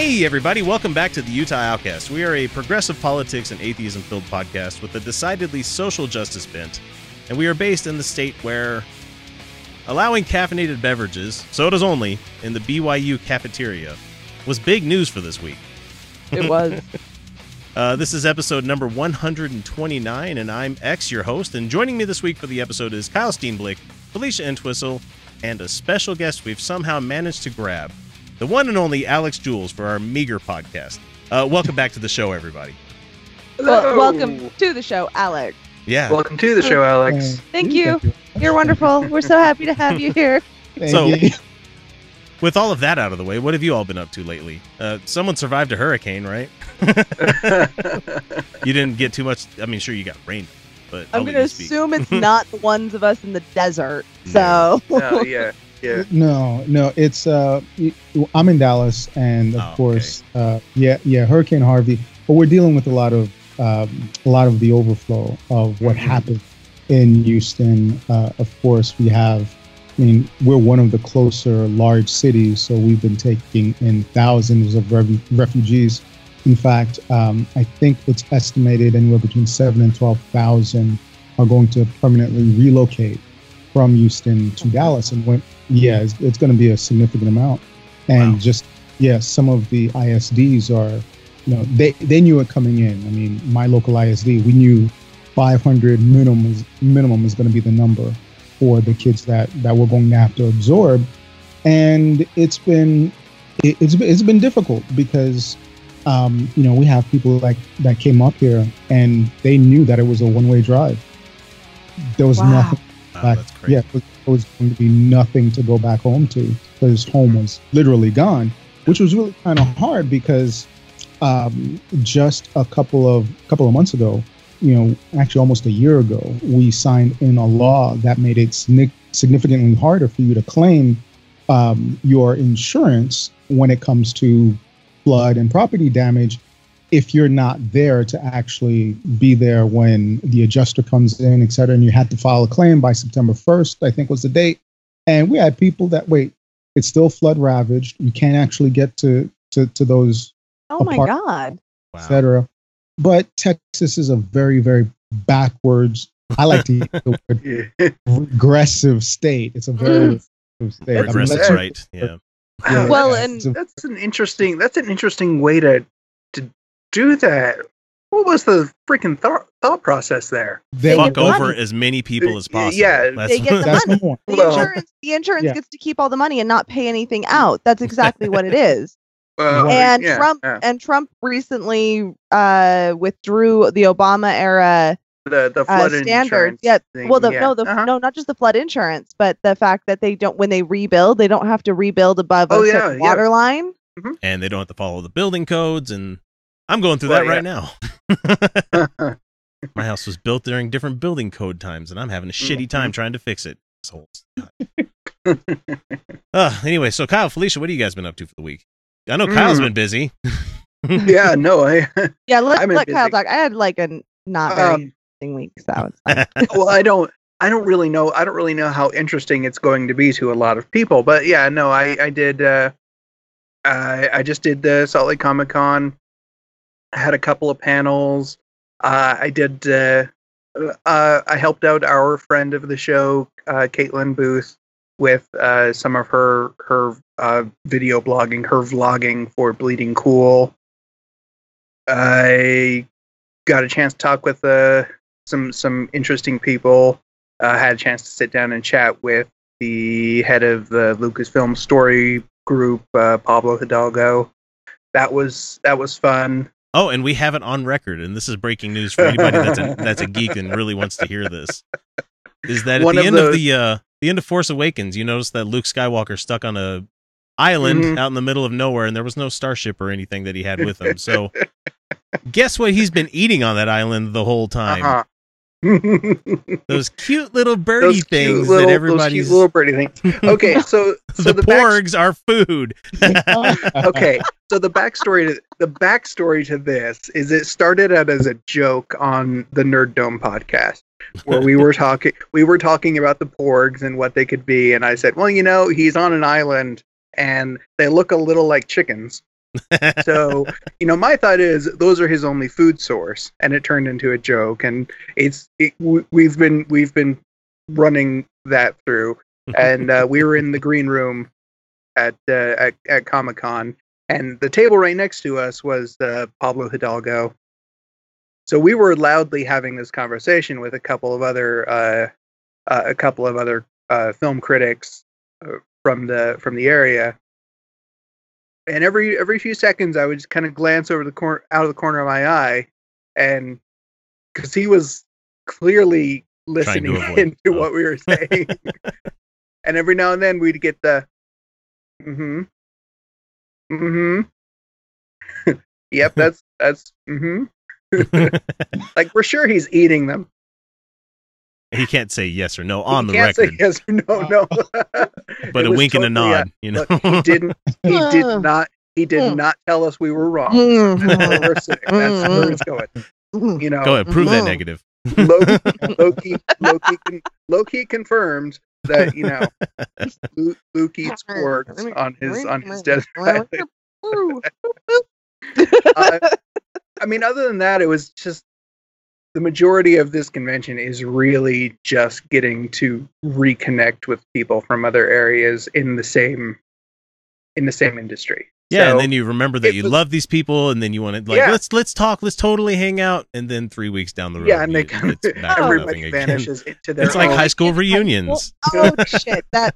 Hey, everybody, welcome back to the Utah Outcast. We are a progressive politics and atheism filled podcast with a decidedly social justice bent, and we are based in the state where allowing caffeinated beverages, sodas only, in the BYU cafeteria was big news for this week. It was. Uh, this is episode number 129, and I'm X, your host. And joining me this week for the episode is Kyle Steenblick, Felicia Entwistle, and a special guest we've somehow managed to grab, the one and only Alex Jules for our meager podcast. Uh, welcome back to the show, everybody. well, welcome to the show, Alex. Yeah. Welcome to the show, Alex. Thank you. You're wonderful. We're so happy to have you here. So- With all of that out of the way, what have you all been up to lately? Uh, someone survived a hurricane, right? You didn't get too much. I mean, sure, you got rain, but I'll I'm going to assume it's not the ones of us in the desert. So, oh, yeah, yeah. No, no, it's uh, I'm in Dallas, and of Oh, okay. course, uh, yeah, yeah, Hurricane Harvey. But we're dealing with a lot of um, a lot of the overflow of what Mhm. happened in Houston. Uh, of course, we have. I mean, we're one of the closer large cities, so we've been taking in thousands of rev- refugees. In fact, um, I think it's estimated anywhere between seven and twelve thousand are going to permanently relocate from Houston to Dallas, and when yeah, it's, it's going to be a significant amount. And Wow. just yeah, some of the ISDs are, you know, they they knew it coming in. I mean, my local ISD, we knew 500 minimum is, minimum is going to be the number for the kids that that we're going to have to absorb, and it's been it, it's been, it's been difficult because. Um, you know, we have people like that came up here and they knew that it was a one-way drive. There was Wow. nothing Wow, back. that's crazy. Yeah, it was going to be nothing to go back home to because home was literally gone, which was really kind of hard because um, just a couple of couple of months ago, you know, actually almost a year ago, we signed in a law that made it significantly harder for you to claim um, your insurance when it comes to flood and property damage if you're not there to actually be there when the adjuster comes in, et cetera, and you had to file a claim by September 1st, I think was the date. And we had people that wait, it's still flood ravaged. You can't actually get to to, to those, oh my apart- God. Wow. et cetera. But Texas is a very, very backwards. I like to use the word yeah. regressive state. It's a very mm. regressive state. I mean, Regressive right. Yeah. Yeah, Well, yeah, and- that's an interesting. That's an interesting way to to do that. What was the freaking thought thought process there? they Fuck Fuck the over money. as many people as possible. yeah, That's, They get the That's money. the. The Well- insurance, the insurance Yeah. gets to keep all the money and not pay anything out. That's exactly what it is. Well, and yeah, Trump yeah. and Trump recently uh, withdrew the Obama era the the uh, flood standards. insurance. Yeah. thing, Well, the, yeah. no, the Uh-huh. no, not just the flood insurance, but the fact that they don't when they rebuild, they don't have to rebuild above Oh, a yeah, certain yeah. water line. and they don't have to follow the building codes. And I'm going through Well, that right yeah. now. My house was built during different building code times, and I'm having a shitty Mm-hmm. time trying to fix it. Assholes. Uh, anyway, so Kyle, Felicia, what have you guys been up to for the week? I know Kyle's Mm. been busy. yeah, no, I Yeah, let's I've been let Kyle busy. talk. I had like a not very um, interesting week, so it's well, I don't. I don't really know. I don't really know how interesting it's going to be to a lot of people. But yeah, no, I I did. Uh, I I just did the Salt Lake Comic Con. I had a couple of panels. Uh, I did. Uh, uh, I helped out our friend of the show, uh, Caitlin Booth, with uh, some of her her uh, video blogging, her vlogging for Bleeding Cool. I got a chance to talk with some some interesting people. Uh, had a chance to sit down and chat with the head of the Lucasfilm Story Group, Pablo Hidalgo. That was that was fun. Oh, and we have it on record, and this is breaking news for anybody that's a, that's a geek and really wants to hear this. Is that at One the of end of the uh, the end of Force Awakens, you notice that Luke Skywalker stuck on a island Mhm. out in the middle of nowhere, and there was no starship or anything that he had with him. So, guess what? He's been eating on that island the whole time. Uh-huh. Those cute little birdie Those things little- that those everybody's. cute little birdie things. Okay, so so the, the, back- porgs are food. okay, so the backstory to the backstory to this is it started out as a joke on the Nerd Dome podcast where we were talking we were talking about the porgs and what they could be, and I said, well, you know, he's on an island and they look a little like chickens. So you know, my thought is those are his only food source, and it turned into a joke, and it's it, we've been we've been running that through, and uh, we were in the green room at uh, at, at Comic Con, and the table right next to us was uh, Pablo Hidalgo. So we were loudly having this conversation with a couple of other uh, uh, a couple of other uh, film critics from the from the area. And every every few seconds, I would just kind of glance over the corner out of the corner of my eye, and because he was clearly Trying to listening into oh. what we were saying, and every now and then we'd get the, mm-hmm, mm-hmm, yep, that's that's mm-hmm. like we're sure he's eating them. he can't say yes or no on he the can't record, say yes or no, no. but a was wink and a totally, nod. you know, Look, he didn't. He did not. He did not tell us we were wrong. That's where we're sitting. That's where it's going. You know, Go ahead, prove that Mhm. negative. Loki, Loki, Loki, con- Loki confirmed that you know Luke, Luke eats porgs on his on his desert island. Uh, I mean, other than that, it was just the majority of this convention is really just getting to reconnect with people from other areas in the same in the same industry. Yeah, So, and then you remember that you was- love these people, and then you want to like Yeah. let's let's talk, let's totally hang out, and then three weeks down the road, yeah, and they you- kind of it's back to everybody nothing again. vanishes into their It's like high school reunions. Oh shit! That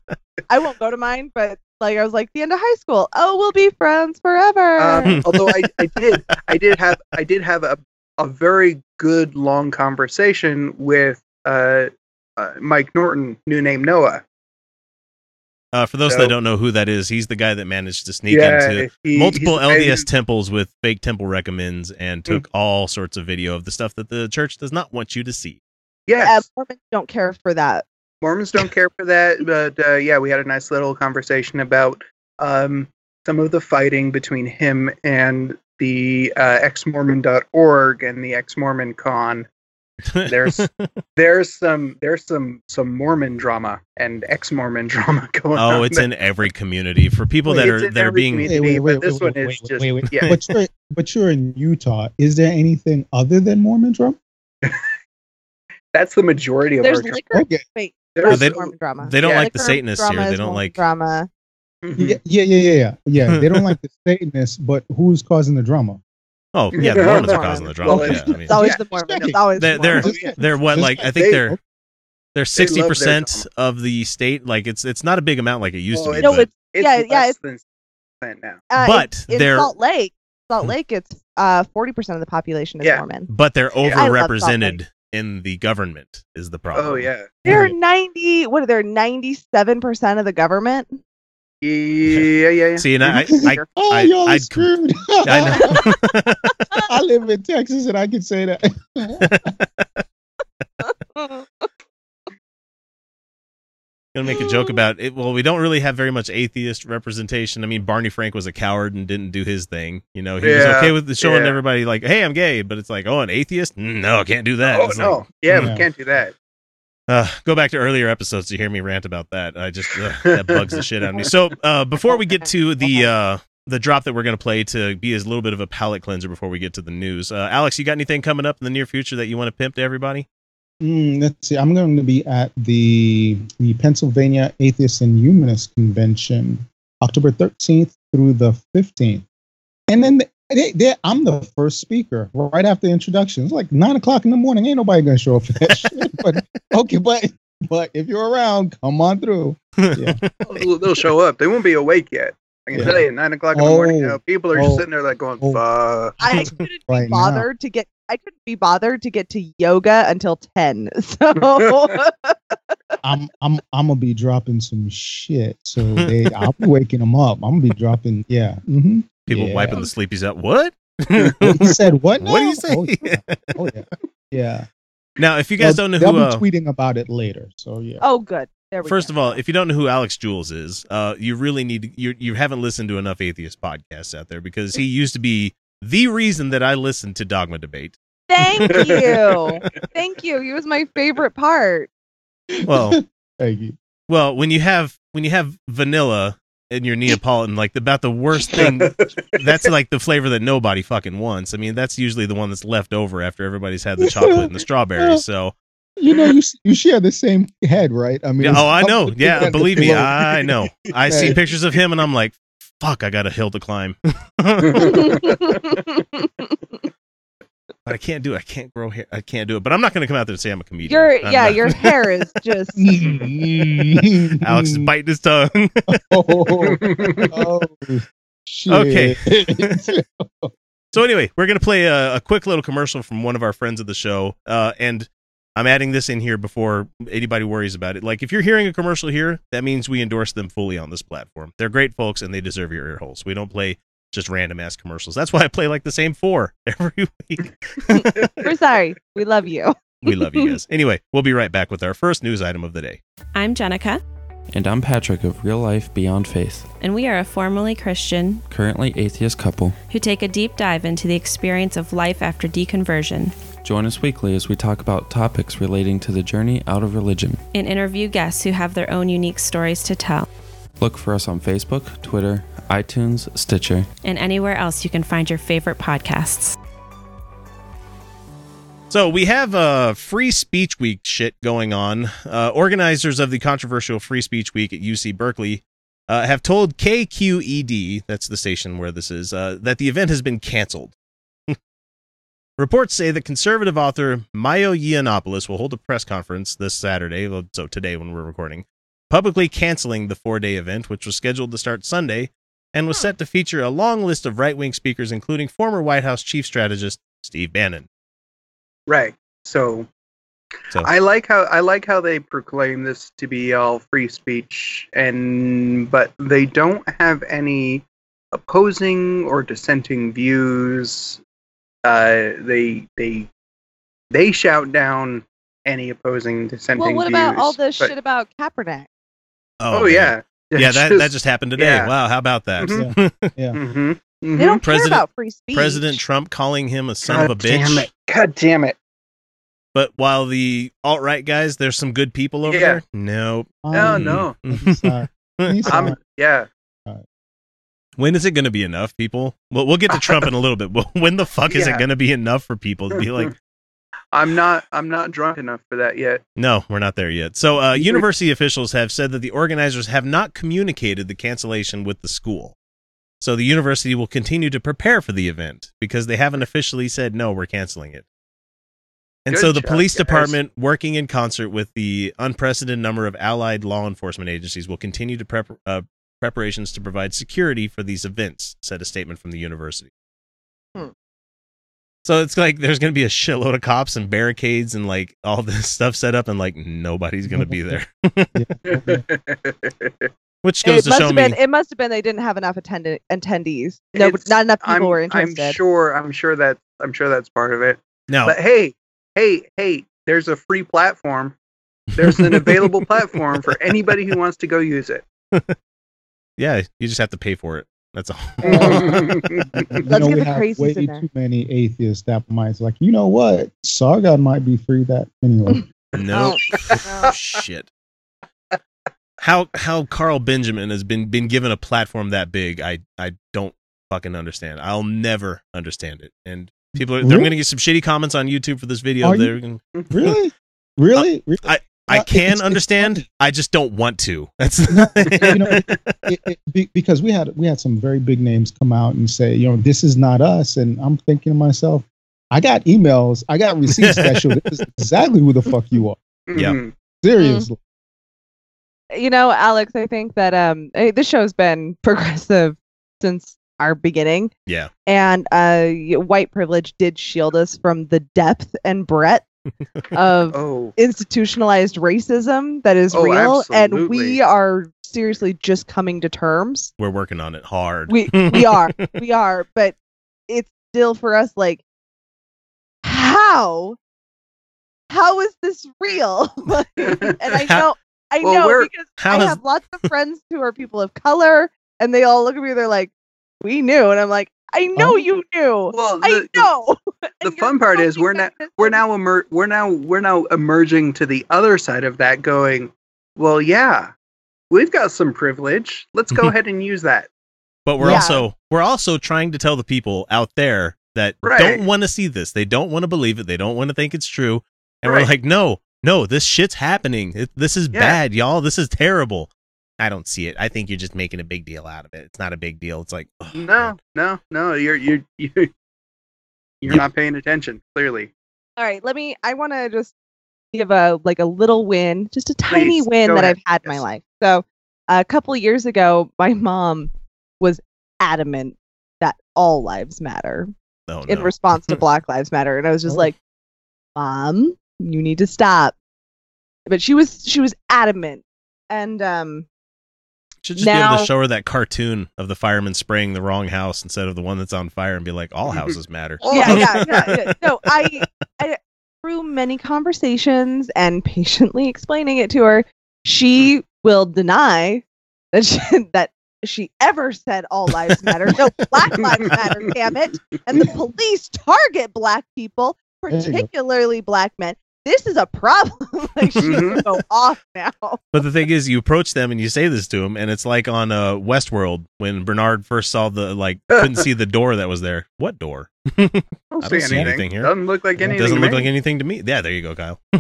I won't go to mine, but like I was like the end of high school. Oh, we'll be friends forever. Um, although I, I did I did have I did have a, a very good long conversation with uh, uh, Mike Norton, new name Noah. Uh, for those So- that don't know who that is, he's the guy that managed to sneak yeah, into he- multiple. LDS temples with fake temple recommends and took Mm-hmm. all sorts of video of the stuff that the church does not want you to see. Yes, Uh, Mormons don't care for that. Mormons don't care for that, but uh, yeah, we had a nice little conversation about um, some of the fighting between him and the uh, xmormon.org and the xmormon con. There's there's some there's some some Mormon drama and ex-Mormon drama going on. oh, it's in every community for people that are in that are every being community. but this one is just- yeah. But you're but you're in Utah. Is there anything other than Mormon drama? That's the majority of There's our. liquor. Okay. Wait, There's- that's they- Mormon drama. they don't Yeah. like the Satanists here. They don't like drama. Mhm. Yeah, yeah, yeah, yeah, yeah. Yeah, they don't like the Satanists, but who's causing the drama? Oh yeah, the Mormons are causing the drama. Well, yeah, I mean, It's always Yeah. the Mormon. Checking. It's always They're- the they're- they're what like I think They- they're they're sixty percent drama. of the state. Like it's it's not a big amount like it used Well, to be. No, but it's It's Yeah, less yeah, than percent now. Uh, But in, in they're- Salt Lake, Salt Lake, it's uh forty percent of the population is Yeah. Mormon. but they're Yeah. I love Salt overrepresented in the government is the problem. Oh yeah, They're ninety. What are they? Ninety-seven percent of the government. Yeah, yeah, yeah. See, and I, I, I, Oh, I- y'all I'd- screwed. I know. I live in Texas and I can say that. I'm gonna make a joke about it. Well, we don't really have very much atheist representation. I mean, Barney Frank was a coward and didn't do his thing. You know, he was Yeah, okay with showing yeah. everybody like, "Hey, I'm gay," but it's like, "Oh, an atheist? Mm, No, I can't do that." oh It's no, like, yeah, Yeah. we can't do that. Uh, go back to earlier episodes to hear me rant about that. I just ugh, that bugs the shit out of me. So, uh, before we get to the uh, the drop that we're gonna play to be as a little bit of a palate cleanser before we get to the news, uh, Alex, you got anything coming up in the near future that you want to pimp to everybody? Mm, let's see. I'm going to be at the the Pennsylvania Atheist and Humanist Convention, October 13th through the 15th, and then they, they, I'm the first speaker right after the introduction. It's like nine o'clock in the morning. Ain't nobody gonna show up for that shit. But okay, but but if you're around, come on through. Yeah. they'll, they'll show up. They won't be awake yet. I can Yeah. tell you, nine o'clock in the morning, you Oh. know, people are just Oh. sitting there like going, Oh. "Fuck." I couldn't be Right now. bothered to get. I couldn't be bothered to get to yoga until ten. So I'm I'm I'm gonna be dropping some shit. So they, I'll be waking them up. I'm gonna be dropping. Yeah. hmm People Yeah. wiping the sleepies out. What? He said what? What do you now? say? Oh yeah. Oh, yeah. Yeah. now, if you guys Well, don't know they'll who, be uh, tweeting about it later. So yeah. oh, good. There we first go. of all, if you don't know who Alex Jules is, uh, you really need you you haven't listened to enough atheist podcasts out there because he used to be the reason that I listened to Dogma Debate. Thank you. Thank you. He was my favorite part. Well, Thank you. well, when you have when you have vanilla in your Neapolitan, like about the worst thing. That's like the flavor that nobody fucking wants. I mean, that's usually the one that's left over after everybody's had the chocolate and the strawberries. So, You know, you you share the same head, right? I mean, yeah, oh, I know. it's- Yeah, believe me, I know. I see pictures of him and I'm like, fuck, I got a hill to climb. But I can't do it. I can't grow hair. I can't do it. But I'm not going to come out there and say I'm a comedian. your I'm yeah, not. your hair is just Alex is biting his tongue. oh, oh, shit. Okay. so anyway, we're going to play a, a quick little commercial from one of our friends of the show, uh, and I'm adding this in here before anybody worries about it. Like if you're hearing a commercial here, that means we endorse them fully on this platform. They're great folks, and they deserve your ear holes. We don't play just random ass commercials. That's why I play like the same four every week. we're sorry. We love you. we love you guys. Anyway, we'll be right back with our first news item of the day. I'm Jenica, And I'm Patrick of Real Life Beyond Faith, and we are a formerly Christian currently atheist couple. who take a deep dive into the experience of life after deconversion Join us weekly as we talk about topics relating to the journey out of religion. and interview guests who have their own unique stories to tell, Look for us on Facebook, Twitter, iTunes, Stitcher. and anywhere else you can find your favorite podcasts. So we have a free speech week shit going on. Uh, organizers of the controversial free speech week at UC Berkeley uh, have told KQED, that's the station where this is, uh, that the event has been canceled. Reports say that conservative author Milo Yiannopoulos will hold a press conference this Saturday, so today when we're recording, publicly canceling the four-day event, which was scheduled to start Sunday and was set to feature a long list of right-wing speakers, including former White House chief strategist Steve Bannon. Right. So, So- I like how I like how they proclaim this to be all free speech, and but they don't have any opposing or dissenting views. Uh, they they they shout down any opposing dissenting Well, what views. about all the but- shit about Kaepernick? Oh, man. yeah. yeah, It's that, just- that just happened today. yeah. Wow, how about that? Mhm. Yeah. Mhm, They mhm. don't President- care about free speech. President Trump calling him a son of a bitch. Damn it! God damn it! But while the alt right guys, there's some good people over Yeah. there. Nope. No, Um, no. he's sorry. He's I'm yeah. when is it going to be enough, people? Well, we'll get to Trump in a little bit. But when the fuck is it going to be enough for people to be like, I'm not. I'm not drunk enough for that yet. no, we're not there yet? So, uh, university officials have said that the organizers have not communicated the cancellation with the school. So the university will continue to prepare for the event because they haven't officially said no, we're canceling it. And Good so the job, police guys. department, working in concert with the unprecedented number of allied law enforcement agencies, will continue to prep uh, preparations to provide security for these events. Said a statement from the university. Hmm. So it's like there's going to be a shitload of cops and barricades and like all this stuff set up, and like nobody's going to be there, which goes It to must show have me. been. It must have been they didn't have enough attendant attendees. No, It's- not enough people I'm, were I'm sure. I'm sure that. I'm sure that's part of it. no, But hey, hey, hey! There's a free platform. There's an available platform for anybody who wants to go use it. yeah, you just have to pay for it. That's all. You Let's know, get the crazies way in there. too many atheists that might like, you know what? Sargon might be free that anyway. Nope. No. Shit. How how Carl Benjamin has been been given a platform that big, I I don't fucking understand. I'll never understand it. And people are they're going to get some shitty comments on YouTube for this video. Are They're gonna, really? Really? Really? I Well, it- can it's- it's understand. funny. I just don't want to. That's you know, it, it, be, because we had we had some very big names come out and say, you know, this is not us, and I'm thinking to myself, I got emails, I got receipts that show this is exactly who the fuck you are. Yeah. Mhm. Seriously, you know, Alex, I think that um this show's been progressive since our beginning, yeah. and uh, white privilege did shield us from the depth and breadth of Oh, institutionalized racism that is Oh, real, and we are seriously just coming to terms. We're working on it hard. We we are we are, but it's still for us like how how is this real? and I know I Well, know because I is- have lots of friends who are people of color, and they all look at me. They're like, "We knew," and I'm like, "I know Oh. you knew. well, I know." the And you're fun part is we're me not that this we're now emer- we're now we're now emerging to the other side of that going well yeah we've got some privilege let's go ahead and use that But we're Yeah. also we're also trying to tell the people out there that Right. don't want to see this. They don't want to believe it. They don't want to think it's true. And we're like, no, no, this shit's happening. It, this is Yeah. bad, y'all. This is terrible. I don't see it. I think you're just making a big deal out of it. It's not a big deal. It's like, oh, no man. no no you're you're you're, you're Yep. not paying attention clearly All right, let me. I want to just give a like a little win, just a tiny Please, win that ahead. I've had in my life. So, a couple years ago, my mom was adamant that all lives matter Oh, in no. response to Black Lives Matter, and I was just Oh. like, "Mom, you need to stop." But she was she was adamant, and um, Should just be able now- to show her that cartoon of the fireman spraying the wrong house instead of the one that's on fire and be like, all houses matter. Oh. yeah, yeah, yeah, yeah. No, I, I through many conversations and patiently explaining it to her, she hmm. will deny that she, that she ever said all lives matter. No, Black Lives Matter, damn it! And the police target Black people, particularly Black men. This is a problem. like she Mhm. will go off now. But the thing is, you approach them and you say this to them, and it's like on uh, Westworld when Bernard first saw the like couldn't see the door that was there. What door? I don't, I don't see, see anything. anything here. doesn't look like Yeah, it anything doesn't to look me. like anything to me. Yeah, there you go, Kyle.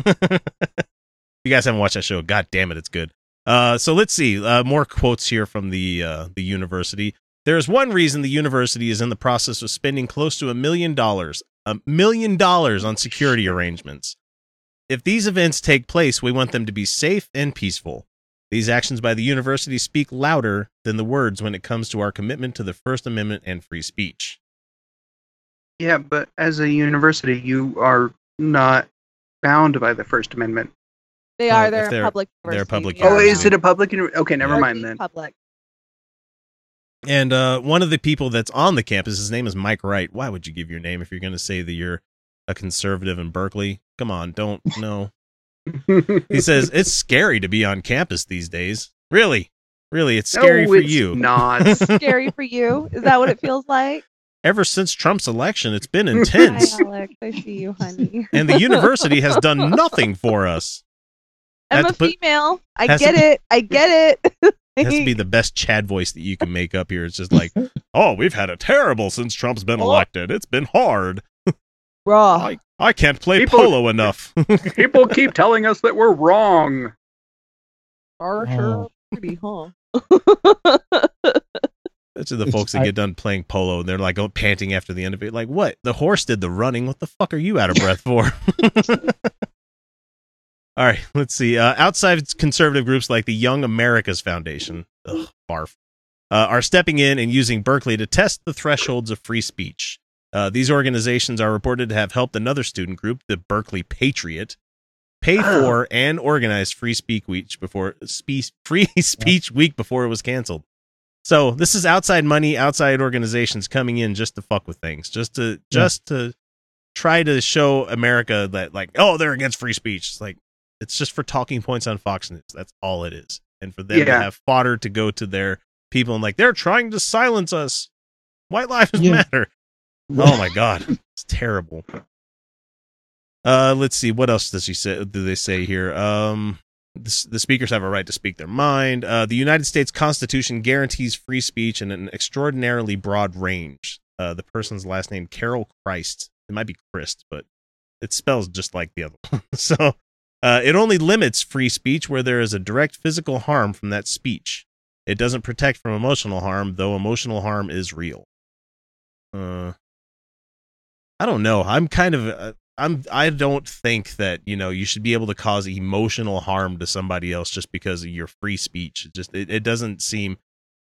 you guys haven't watched that show. God damn it, it's good. Uh, so let's see. Uh, more quotes here from the uh, the university. There is one reason the university is in the process of spending close to a million dollars, a million dollars on security arrangements. If these events take place, we want them to be safe and peaceful. These actions by the university speak louder than the words when it comes to our commitment to the First Amendment and free speech. yeah but as a university you are not bound by the first amendment They are. if They're, they're- a public. they're a public We are oh is it a public uni- okay never We are mind then Public. And uh, one of the people that's on the campus, his name is Mike Wright. Why would you give your name if you're going to say that you're a conservative in Berkeley? Come on, don't no. He says it's scary to be on campus these days. Really, really, it's scary no, for it's you. not Scary for you? Is that what it feels like? Ever since Trump's election, it's been Hi, intense, Alex. I see you, honey. and the university has done nothing for us. I'm a put- female. I has to get it. I get it. It has to be the best Chad voice that you can make up here. It's just like, oh, we've had it terrible since Trump's been Oh. elected. It's been hard. Raw. I, I can't play People- polo enough. people keep telling us that we're wrong Are Oh. sure pretty, huh? Those are the It's- folks that I- get done playing polo and they're like oh, panting after the end of it. Like, what? The horse did the running. What the fuck are you out of breath for? All right, let's see. Uh, outside conservative groups like the Young Americas Foundation, ugh, barf, uh, are stepping in and using Berkeley to test the thresholds of free speech. Uh, these organizations are reported to have helped another student group, the Berkeley Patriot, pay Oh. for and organize free speech week before spe- free speech week before it was canceled. So this is outside money, outside organizations coming in just to fuck with things, just to just to try to show America that like, oh, they're against free speech. It's like it's just for talking points on Fox News. That's all it is, and for them to have fodder to go to their people and like they're trying to silence us. White lives Yeah. matter. Oh my god, it's terrible. Uh, let's see. What else does he say? Do they say here? Um, the, the speakers have a right to speak their mind. Uh, the United States Constitution guarantees free speech in an extraordinarily broad range. Uh, the person's last name Carol Christ. It might be Christ, but it spells just like the other one. so Uh, it only limits free speech where there is a direct physical harm from that speech. It doesn't protect from emotional harm, though emotional harm is real. Uh, I don't know. I'm kind of. Uh, I'm. I don't think that you know you should be able to cause emotional harm to somebody else just because of your free speech. It just it, it doesn't seem.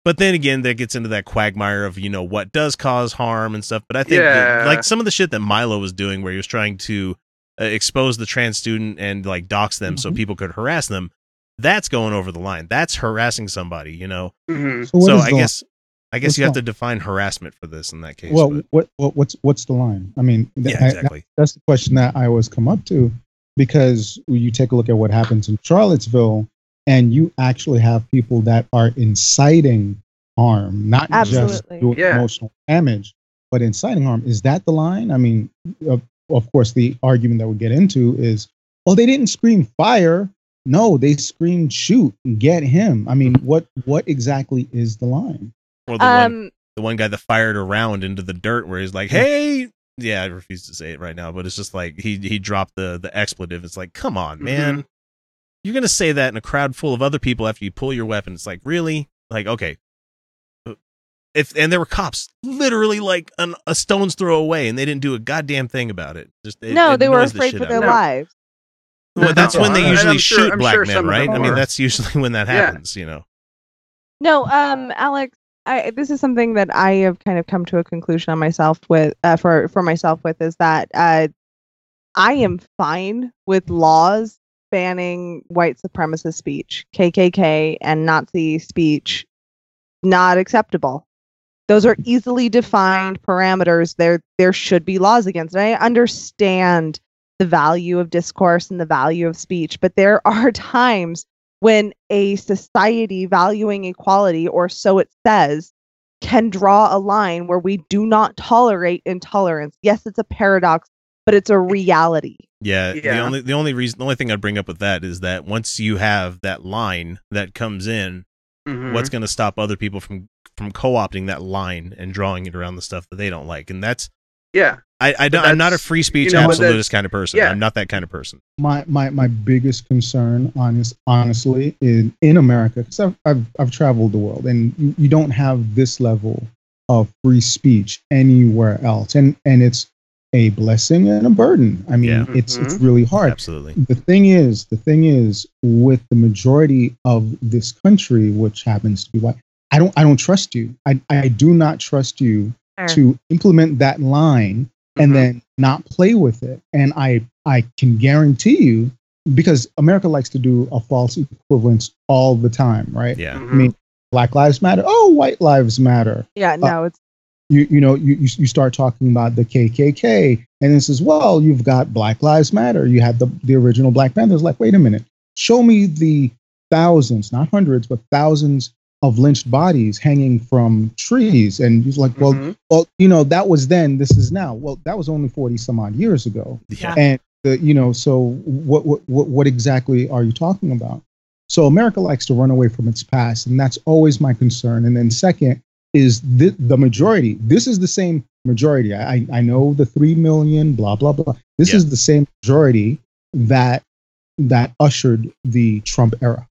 But then again, that gets into that quagmire of you know what does cause harm and stuff. But I think that, like some of the shit that Milo was doing, where he was trying to uh, expose the trans student and like dox them so Mhm. people could harass them. That's going over the line. That's harassing somebody, you know. Mhm. So, so I the- guess I guess what's you have to define harassment for this in that case. well, but- what, what what's what's the line? I mean, th- yeah, I- exactly. that's the question that I always come up to because you take a look at what happens in Charlottesville and you actually have people that are inciting harm, not just Absolutely. doing Yeah. emotional damage, but inciting harm. Is that the line? I mean, of, of course, the argument that we get into is, well, they didn't scream fire. No, they screamed shoot, and get him. I mean, what what exactly is the line? Or the one Um, the one guy that fired a round into the dirt where he's like, "Hey." Yeah, I refuse to say it right now, but it's just like he he dropped the the expletive. It's like, "Come on, man. You're going to say that in a crowd full of other people after you pull your weapon." It's like, "Really?" Like, okay. If and there were cops literally like an, a stone's throw away and they didn't do a goddamn thing about it. Just it- no, it they were annoys the afraid for their of me. No. lives. Well, that's when they usually sure- shoot I'm black sure men, right? I mean, that's usually when that Yeah. happens, you know. No, um, Alex, I, this is something that I have kind of come to a conclusion on myself with, uh, for for myself with, is that uh, I am fine with laws banning white supremacist speech, KKK, and Nazi speech, not acceptable. Those are easily defined parameters. There, there should be laws against it. I understand the value of discourse and the value of speech, but there are times when a society valuing equality, or so it says, can draw a line where we do not tolerate intolerance. Yes, it's a paradox, but it's a reality. Yeah, the only the only reason the only thing I'd bring up with that is that once you have that line that comes in, Mhm. what's going to stop other people from from co-opting that line and drawing it around the stuff that they don't like? And that's yeah. I, I don't, I'm not a free speech you know, absolutist that's- kind of person. yeah. I'm not that kind of person. my my my biggest concern honest honestly in in america because I've, I've i've traveled the world and you, you don't have this level of free speech anywhere else and and it's a blessing and a burden i mean Yeah. it's it's Mhm. really hard Absolutely. the thing is the thing is with the majority of this country which happens to be white i don't i don't trust you i i do not trust you to implement that line and Mhm. then not play with it. And I I can guarantee you because America likes to do a false equivalence all the time, right? Yeah. Mhm. I mean, Black Lives Matter. Oh, White Lives Matter. Yeah, no, it's You you know you you you start talking about the KKK and this is well you've got Black Lives Matter. You have the the original Black Panthers. Like wait a minute, show me the thousands, not hundreds, but thousands of lynched bodies hanging from trees. And he's like, well, Mhm. well, you know, that was then, this is now. Well, that was only 40 some odd years ago. Yeah. And, the, you know, so what, what, what, what exactly are you talking about? So America likes to run away from its past, and that's always my concern. And then second is the, the majority. This is the same majority. I, I know the 3 million, blah, blah, blah. This Yeah. is the same majority that, that ushered the Trump era,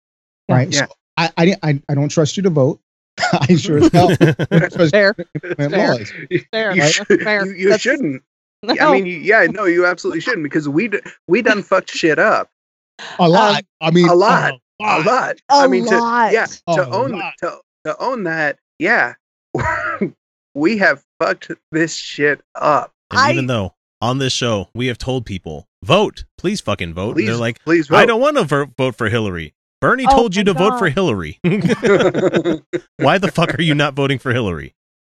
right? Yeah. So I, I, I, I don't trust you to vote. I sure as hell don't trust fair. you to Fair. laws. Fair. You, That's should, fair. you, you That's- shouldn't. No. I mean, you- yeah, no, you absolutely shouldn't because we d- we done fucked shit up A um, lot. I mean, a lot. a a lot. A I mean, lot. to yeah, to A own lot. to to own that, yeah, we have fucked this shit up. And I- even though on this show we have told people vote, please fucking vote, Please, and they're like, please vote. I don't want to vote, vote for Hillary. Bernie Oh told you my to vote for Hillary. Why the fuck are you not voting for Hillary?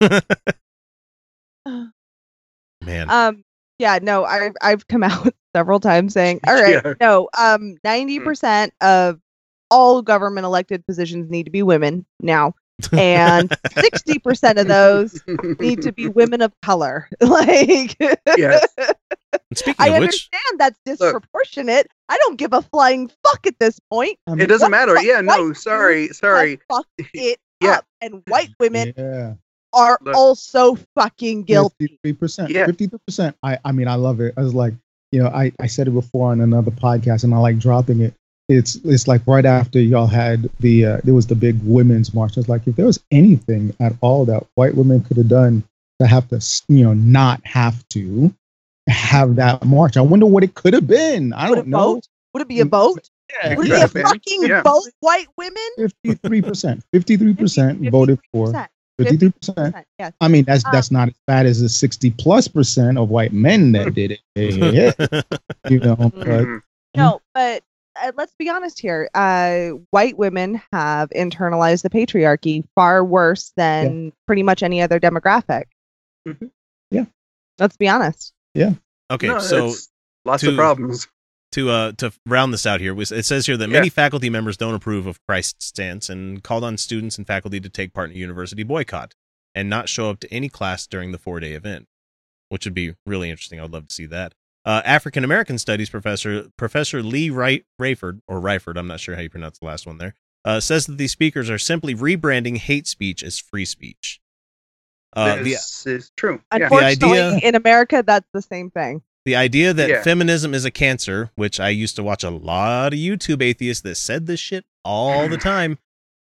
Man, Um, yeah, no, I've I've come out several times saying, all right, Yeah. no, um, ninety percent of all government elected positions need to be women now, and sixty percent of those need to be women of color. like, Yes. And speaking I of which, understand that's disproportionate. I don't give a flying fuck at this point. I mean, It doesn't matter. the Yeah, no, sorry, sorry. has fucked it Yeah. up, and white women yeah. are Look. also fucking guilty. 53%. Yeah. Fifty percent. I I mean, I love it. I was like, you know, I, I said it before on another podcast, and I like dropping it. It's it's like right after y'all had the uh, there was the big women's march. It's like if there was anything at all that white women could have done to have to you know not have to have that march, I wonder what it could have been. I Would don't know. vote? Would it be a vote? Yeah, Would it be a been. fucking Yeah. vote? White women? Fifty-three percent. Fifty-three percent voted for. 53%. Fifty-three percent. Yes. I mean, that's Um, that's not as bad as the sixty plus percent of white men that did it. You know, but Mhm. No, but uh, let's be honest here. Uh, white women have internalized the patriarchy far worse than pretty much any other demographic. Mhm. Yeah. Let's be honest. Okay, No, so lots to- of problems. to uh to round this out here it says here that Yeah. many faculty members don't approve of Christ's stance and called on students and faculty to take part in a university boycott and not show up to any class during the four day event, which would be really interesting. I would love to see that. Uh, African American Studies professor Professor Lee Wright Rayford or Ryford, I'm not sure how you pronounce the last one there, uh, says that these speakers are simply rebranding hate speech as free speech. Uh, the this is true. Yeah. Unfortunately, idea- in America, that's the same thing. The idea that Yeah. feminism is a cancer, which I used to watch a lot of YouTube atheists that said this shit all the time,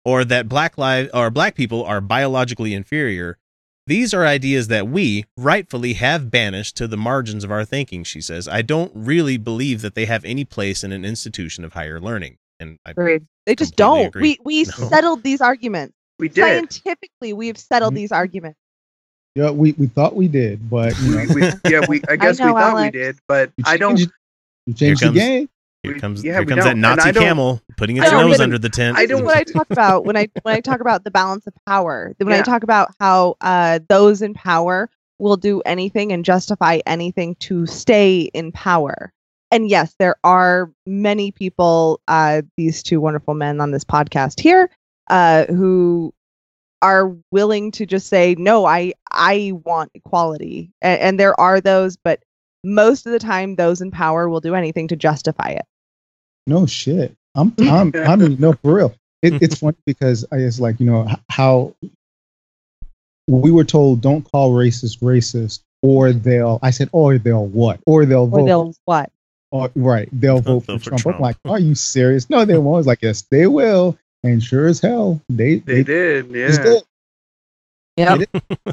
or that black lives or black people are biologically inferior. These are ideas that we rightfully have banished to the margins of our thinking, she says. I don't really believe that they have any place in an institution of higher learning. And I They just don't. agree. We we No. settled these arguments. We did. Scientifically, we have settled Mhm. these arguments. Yeah, we, we thought we did, but you know, we, yeah, we. I guess know, we thought we did, but you I don't. changed- You changed comes- the game. here comes yeah, here comes that Nazi camel putting I its nose even- under the tent. I don't- what I talk about when I when I talk about the balance of power. When I talk about how uh, those in power will do anything and justify anything to stay in power. And yes, there are many people, uh, these two wonderful men on this podcast here, uh, who are willing to just say, "No, I I want equality," and, and there are those, but most of the time, those in power will do anything to justify it. No shit. I'm, I'm, I mean, no, for real. It, it's funny because I just like, you know, how we were told don't call racist racist or they'll, I said, or they'll what? Or they'll vote. Or vote. they'll what? or- right. They'll vote They'll for for Trump. Trump. I'm like, are you serious? No, they won't. It's like, yes, they will. And sure as hell, they, They did. Yeah. Yeah.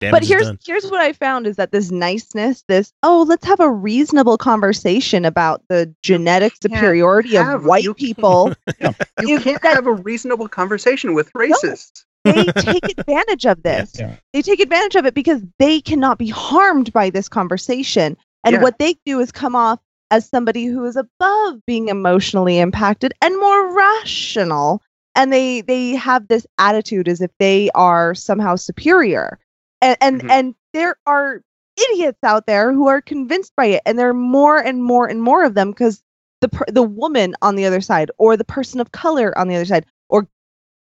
But here's done. here's what I found is that this niceness, this oh, let's have a reasonable conversation about the genetic can't superiority have- of white you can't- people. You can't that- have a reasonable conversation with racists. they take advantage of this. Yeah. They take advantage of it because they cannot be harmed by this conversation. And Yeah. what they do is come off as somebody who is above being emotionally impacted and more rational. And they they have this attitude as if they are somehow superior. And and, Mhm. and there are idiots out there who are convinced by it, and there are more and more and more of them because the per- the woman on the other side, or the person of color on the other side, or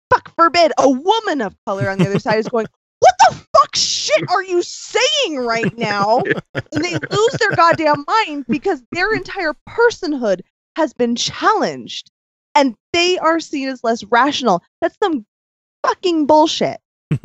fuck forbid, a woman of color on the other side is going, "What the fuck shit are you saying right now?" and they lose their goddamn mind because their entire personhood has been challenged, they are seen as less rational. That's some fucking bullshit.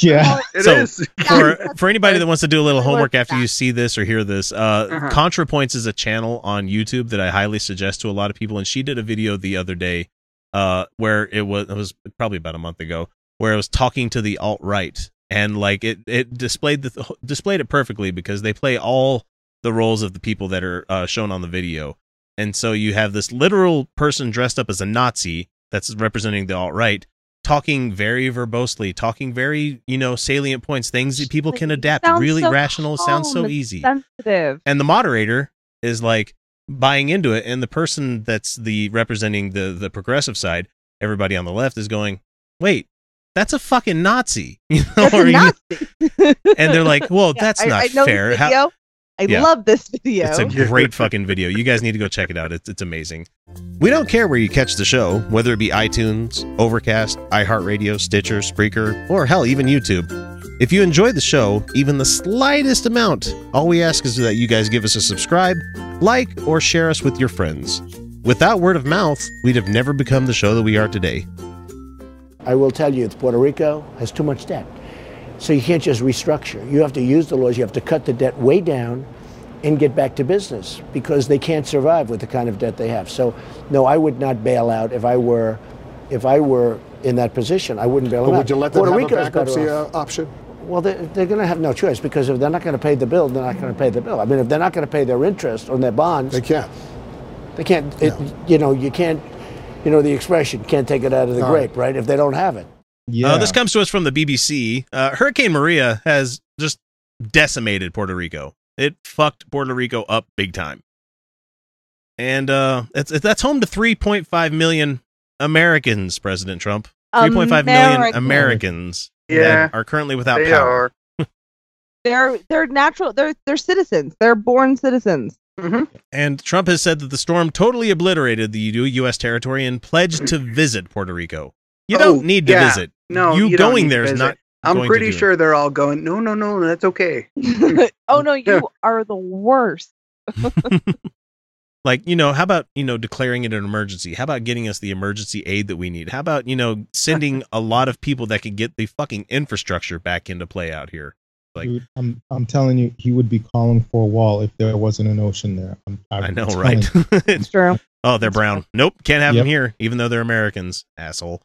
Yeah. It So, is. for for anybody that wants to do a little homework after you see this or hear this, uh, Uh-huh. ContraPoints is a channel on YouTube that I highly suggest to a lot of people, and she did a video the other day, uh, where it was it was probably about a month ago, where it was talking to the alt right, and like it it displayed the displayed it perfectly because they play all the roles of the people that are uh, shown on the video, and so you have this literal person dressed up as a Nazi that's representing the alt right. Talking very verbosely, talking very, you know, salient points, things that people can adapt. Really so rational, sounds so easy. Sensitive. And the moderator is like buying into it, and the person that's the representing the the progressive side, everybody on the left is going, "Wait, that's a fucking Nazi," you know, That's or a Nazi. and they're like, "Well, Yeah, that's not I know fair." How-. I Yeah. love this video. it's a great fucking video. You guys need to go check it out. It's, it's amazing. We don't care where you catch the show, whether it be iTunes, Overcast, iHeartRadio, Stitcher, Spreaker, or hell, even YouTube. If you enjoy the show, even the slightest amount, all we ask is that you guys give us a subscribe, like, or share us with your friends. Without word of mouth, we'd have never become the show that we are today. I will tell you, Puerto Rico has too much debt. So you can't just restructure. You have to use the laws. You have to cut the debt way down and get back to business because they can't survive with the kind of debt they have. So, no, I would not bail out if I were, if I were in that position. I wouldn't bail But them out. would you let them Puerto have Rico a bankruptcy uh, option? Well, they're, they're going to have no choice because if they're not going to pay the bill, they're not going to pay the bill. I mean, if they're not going to pay their interest on their bonds, They can't. they can't. It, You know, you can't. You know the expression, can't take it out of the All right. grape, right? If they don't have it. Yeah. Uh, this comes to us from the BBC. Uh, Hurricane Maria has just decimated Puerto Rico. It fucked Puerto Rico up big time. And uh, it's, it, that's home to 3.5 million Americans, President Trump. 3.5 million Americans. Americans Yeah, that are currently without they power. are. They're they're natural. They're they're citizens. They're born citizens. Mhm. And Trump has said that the storm totally obliterated the U.S. territory and pledged to visit Puerto Rico. You Oh, don't need to yeah. visit. No, you, you going need there is not. I'm going to pretty do it. sure they're all going. No, no, no, that's okay. oh no, you are the worst. like you know how about you know declaring it an emergency how about getting us the emergency aid that we need how about you know sending a lot of people that could get the fucking infrastructure back into play out here like Dude, I'm I'm telling you, he would be calling for a wall if there wasn't an ocean there. I'm, I'm i know right. It's true. oh they're brown nope can't have them here even though they're americans asshole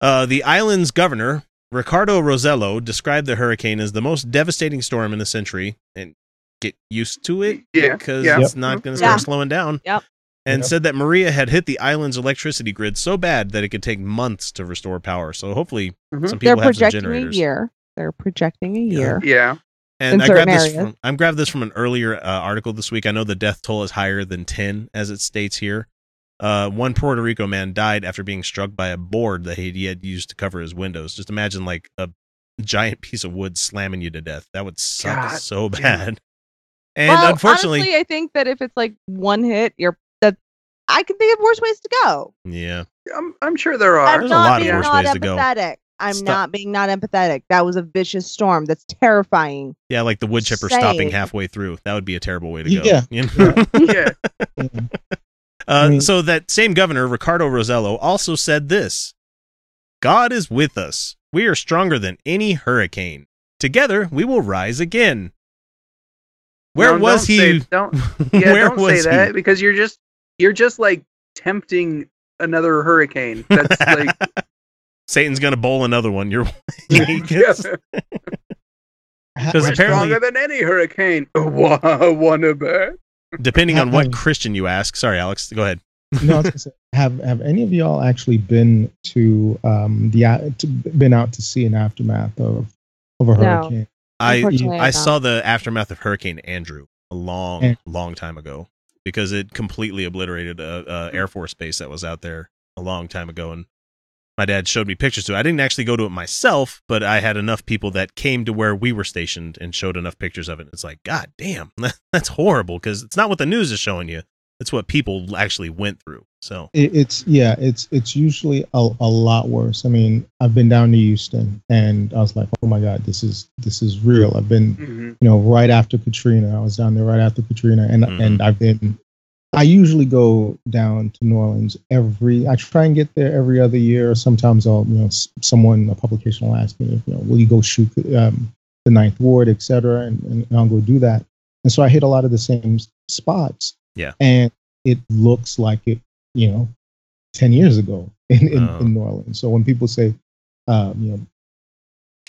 uh the island's governor ricardo rosselló described the hurricane as the most devastating storm in a century and get used to it Yeah, because yeah. it's not going to start Yeah. slowing down Yep. and Yep. said that Maria had hit the island's electricity grid so bad that it could take months to restore power. So hopefully, Mhm. some They're people have some projecting a generators. year. They're projecting a year. Yeah. And I grabbed certain this areas. from I grabbed this from an earlier uh, article this week. I know the death toll is higher than ten, as it states here. Uh, one Puerto Rico man died after being struck by a board that he had used to cover his windows. Just imagine like a giant piece of wood slamming you to death. That would suck God so damn. bad. And well, unfortunately, honestly, I think that if it's like one hit, you're that I can think of worse ways to go. yeah, I'm, I'm sure there are. I'm There's a not lot of being worse not ways to go. empathetic. I'm Stop. not being not empathetic. That was a vicious storm. That's terrifying. yeah, like the wood chipper stopping halfway through. That would be a terrible way to go. Yeah. You know? yeah. Yeah. Uh, I mean- so that same governor, Ricardo Rosselló, also said this God is with us. We are stronger than any hurricane. Together, we will rise again. Where No, was don't he? Say, don't yeah, Where don't say that he? because you're just you're just like tempting another hurricane. That's like Satan's going to bowl another one your way. yeah, Because Ha- Because we're apparently- stronger than any hurricane. Wanna bet? Depending on what Christian you ask. Sorry, Alex. Go ahead. no, I was say, have have any of y'all actually been to um the to, been out to see an aftermath of of a No. hurricane? I Unfortunately, I not. saw the aftermath of Hurricane Andrew a long, Yeah. long time ago because it completely obliterated a, a Air Force base that was out there a long time ago, and my dad showed me pictures to it. I didn't actually go to it myself, but I had enough people that came to where we were stationed and showed enough pictures of it. It's like, God damn, that's horrible because it's not what the news is showing you; it's what people actually went through. So it's yeah, it's it's usually a, a lot worse. I mean, I've been down to Houston, and I was like, oh my god, this is this is real. I've been Mhm. you know right after Katrina. I was down there right after Katrina, and Mhm. and I've been. I usually go down to New Orleans every. I try and get there every other year. Sometimes I'll, you know, s- someone a publication will ask me, you know, will you go shoot um, the Ninth Ward, et cetera, and, and I'll go do that. And so I hit a lot of the same spots. Yeah. And it looks like it, you know, ten years ago in in, Oh. in New Orleans. So when people say, um, you know,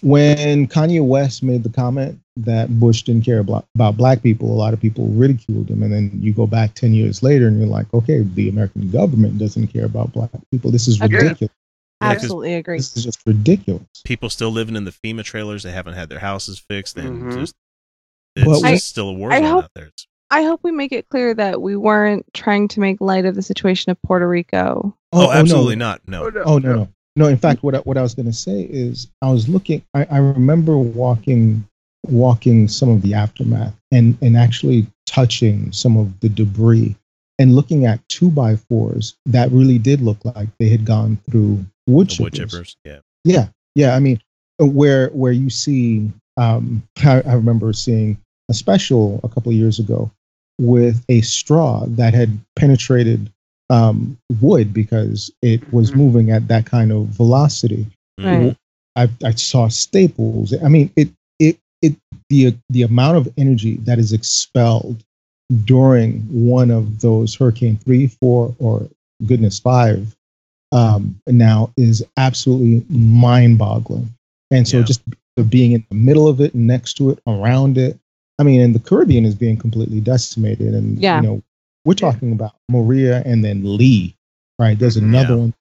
when Kanye West made the comment that Bush didn't care about, about black people, a lot of people ridiculed him. And then you go back 10 years later and you're like, okay, the American government doesn't care about black people. This is Agreed. ridiculous. Yeah, 'cause Absolutely agree. This is just ridiculous. people still living in the FEMA trailers; they haven't had their houses fixed, and Mhm. just it's Well, I- still a war I zone hope- out there. It's- I hope we make it clear that we weren't trying to make light of the situation of Puerto Rico. Oh, no. absolutely not. No. Oh, no, Oh no, no, no. In fact, what I, what I was going to say is, I was looking. I, I remember walking, walking some of the aftermath, and and actually touching some of the debris, and looking at two by fours that really did look like they had gone through wood The wood chippers. chippers. Yeah. Yeah, yeah. I mean, uh, where where you see, um, I, I remember seeing a special a couple of years ago with a straw that had penetrated um, wood because it was Mhm. moving at that kind of velocity. Mm. Right. I, I saw staples. I mean, it it the the amount of energy that is expelled during one of those Hurricane three, four, or goodness five um, now is absolutely mind-boggling. And so Yeah. just being in the middle of it, next to it, around it. I mean, and the Caribbean is being completely decimated. And Yeah. you know, we're talking about Maria and then Lee, right? There's another Yeah. one.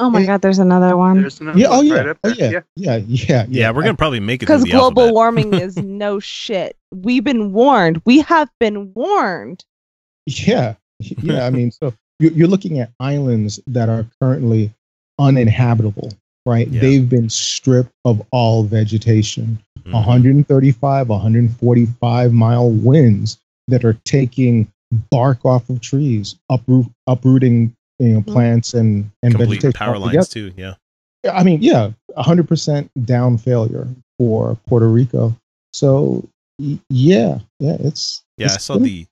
Oh my Yeah. God, there's another one. There's another Yeah. Oh one yeah. right up oh there. yeah. Yeah. Yeah. Yeah, we're gonna probably make it Because global alphabet. warming is no shit. We've been warned. We have been warned. Yeah, yeah. I mean, so you- you're looking at islands that are currently uninhabitable, right? Yeah. They've been stripped of all vegetation. Mhm. 135, 145 mile winds that are taking bark off of trees, uproot, uprooting you know Mhm. plants and and Complete vegetation. power altogether. lines too. Yeah. I mean, yeah, 100% down failure for Puerto Rico. So y- yeah, yeah, it's Yeah, it's I saw gonna- the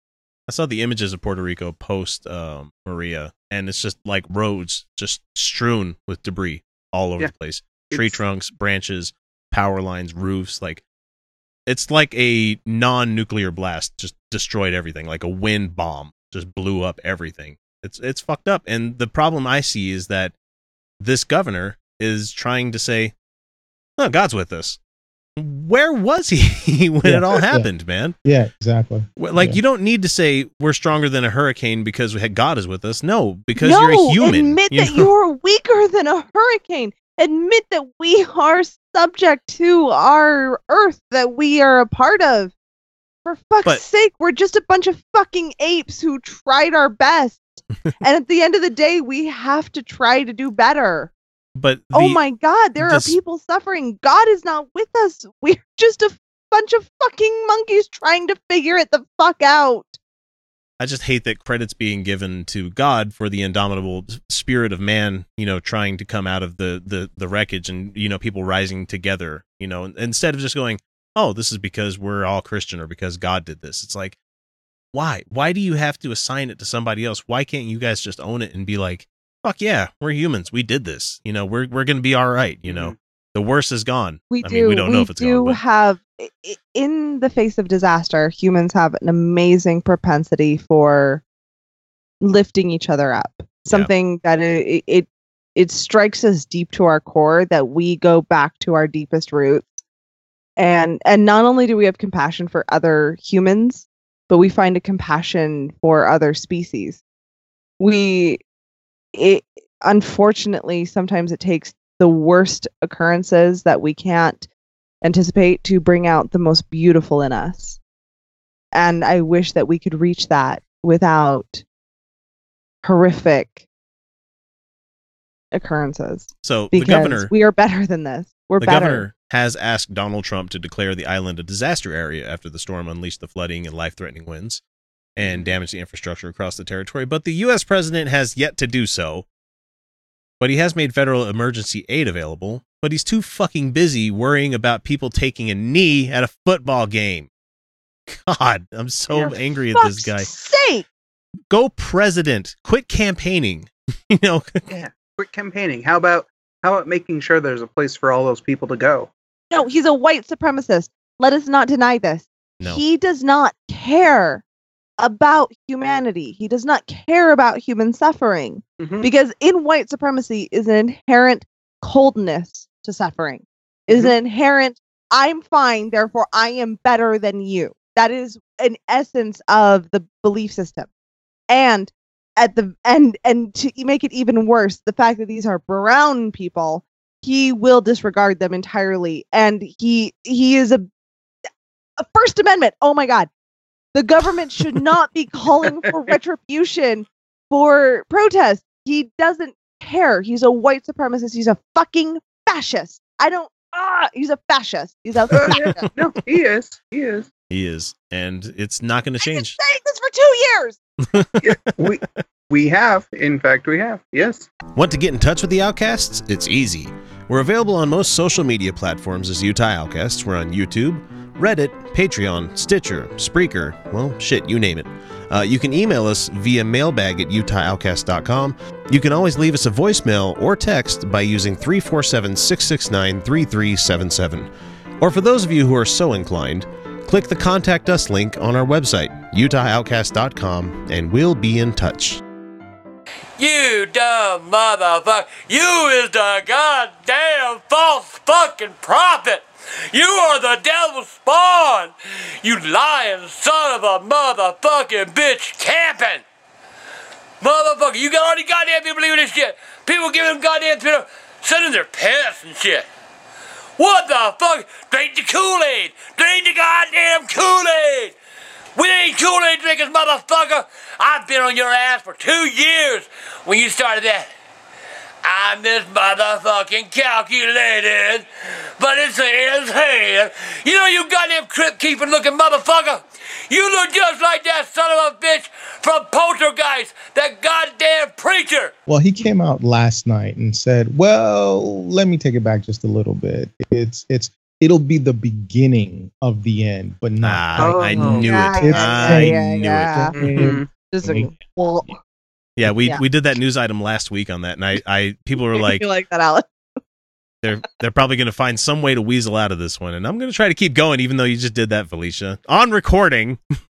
I saw the images of Puerto Rico post um, Maria, and it's just like roads just strewn with debris all over Yeah. the place. Tree It's- trunks, branches, power lines, roofs. Like it's like a non-nuclear blast just destroyed everything. Like a wind bomb just blew up everything. It's it's fucked up. And the problem I see is that this governor is trying to say, "Oh, God's with us." Where was he when Yeah. it all Yeah. happened, man? yeah, exactly. Like Yeah. you don't need to say we're stronger than a hurricane because we had God is with us. No, because no, you're a human. admit you that you're weaker than a hurricane. Admit that we are subject to our Earth that we are a part of. For fuck's But- sake, we're just a bunch of fucking apes who tried our best. and at the end of the day, we have to try to do better. But oh my god, there this- are people suffering. God is not with us. We're just a bunch of fucking monkeys trying to figure it the fuck out. I just hate that credit's being given to God for the indomitable spirit of man, you know, trying to come out of the the the wreckage and you know people rising together, you know, instead of just going, "Oh, this is because we're all Christian or because God did this." It's like, why? Why do you have to assign it to somebody else? Why can't you guys just own it and be like, "Fuck yeah, we're humans. We did this. You know, we're we're going to be all right, you know." Mm-hmm. The worst is gone. We I do. mean, we don't know if it's do gone. But have, i- i- in the face of disaster, humans have an amazing propensity for lifting each other up. Something that it, it it strikes us deep to our core that we go back to our deepest roots, and and not only do we have compassion for other humans, but we find a compassion for other species. We, it unfortunately sometimes it takes the worst occurrences that we can't anticipate to bring out the most beautiful in us. And I wish that we could reach that without horrific occurrences. so the Because governor we are better than this. We're better. governor has asked Donald Trump to declare the island a disaster area after the storm unleashed the flooding and life-threatening winds and mm-hmm. damaged the infrastructure across the territory. But the U.S. president has yet to do so. But he has made federal emergency aid available. But he's too fucking busy worrying about people taking a knee at a football game. God, I'm so For angry at this guy. sake! Go president. Quit campaigning. you know, Yeah. Quit campaigning. How about how about making sure there's a place for all those people to go? No, he's a white supremacist. Let us not deny this. no. He does not care about humanity. He does not care about human suffering. Mhm. because in white supremacy is an inherent coldness to suffering is an inherent i'm fine therefore i am better than you that is an essence of the belief system and at the and and to make it even worse the fact that these are brown people he will disregard them entirely and he he is a, a first amendment oh my god the government should not be calling for retribution for protest. He doesn't care. He's a white supremacist. He's a fucking fascist. I don't. Ah, he's a fascist. He's a Uh, yeah. fascist. No, he is. He is. He is. And it's not going to I've been change. saying this for two years. Yeah, we we have. In fact, we have. Yes. Want to get in touch with the Outcasts? It's easy. We're available on most social media platforms as Utah Outcasts. We're on YouTube, Reddit, Patreon, Stitcher, Spreaker, well, shit, you name it. Uh, you can email us via mailbag at utahoutcast.com. You can always leave us a voicemail or text by using 347 669 3377. Or for those of you who are so inclined, Click the Contact Us link on our website, utahoutcast.com, and we'll be in touch. You dumb motherfucker. You is the goddamn false fucking prophet. You are the devil's spawn. You lying son of a motherfucking bitch camping. Motherfucker, you got already goddamn people believing this shit. People giving them goddamn Twitter, sending their pets and shit. What the fuck? Drink the Kool-Aid. Drink the goddamn Kool-Aid. We ain't Kool-Aid drinkers, motherfucker. I've been on your ass for two years when you started that. I'm this motherfucking calculated, but it's his hand. You know you goddamn crypt keeping looking motherfucker. You look just like that son of a bitch from Poltergeist, that goddamn preacher. Well, he came out last night and said, "Well, let me take it back just a little bit. It's it's it'll be the beginning of the end, but not." Ah, I Oh, knew yeah, it. yeah, I yeah, knew yeah. it. Mhm. Just like, well, Yeah, we Yeah. we did that news item last week on that, and I, I people were like, you like that, Alex? they're they're probably going to find some way to weasel out of this one, and I'm going to try to keep going, even though you just did that, Felicia, on recording.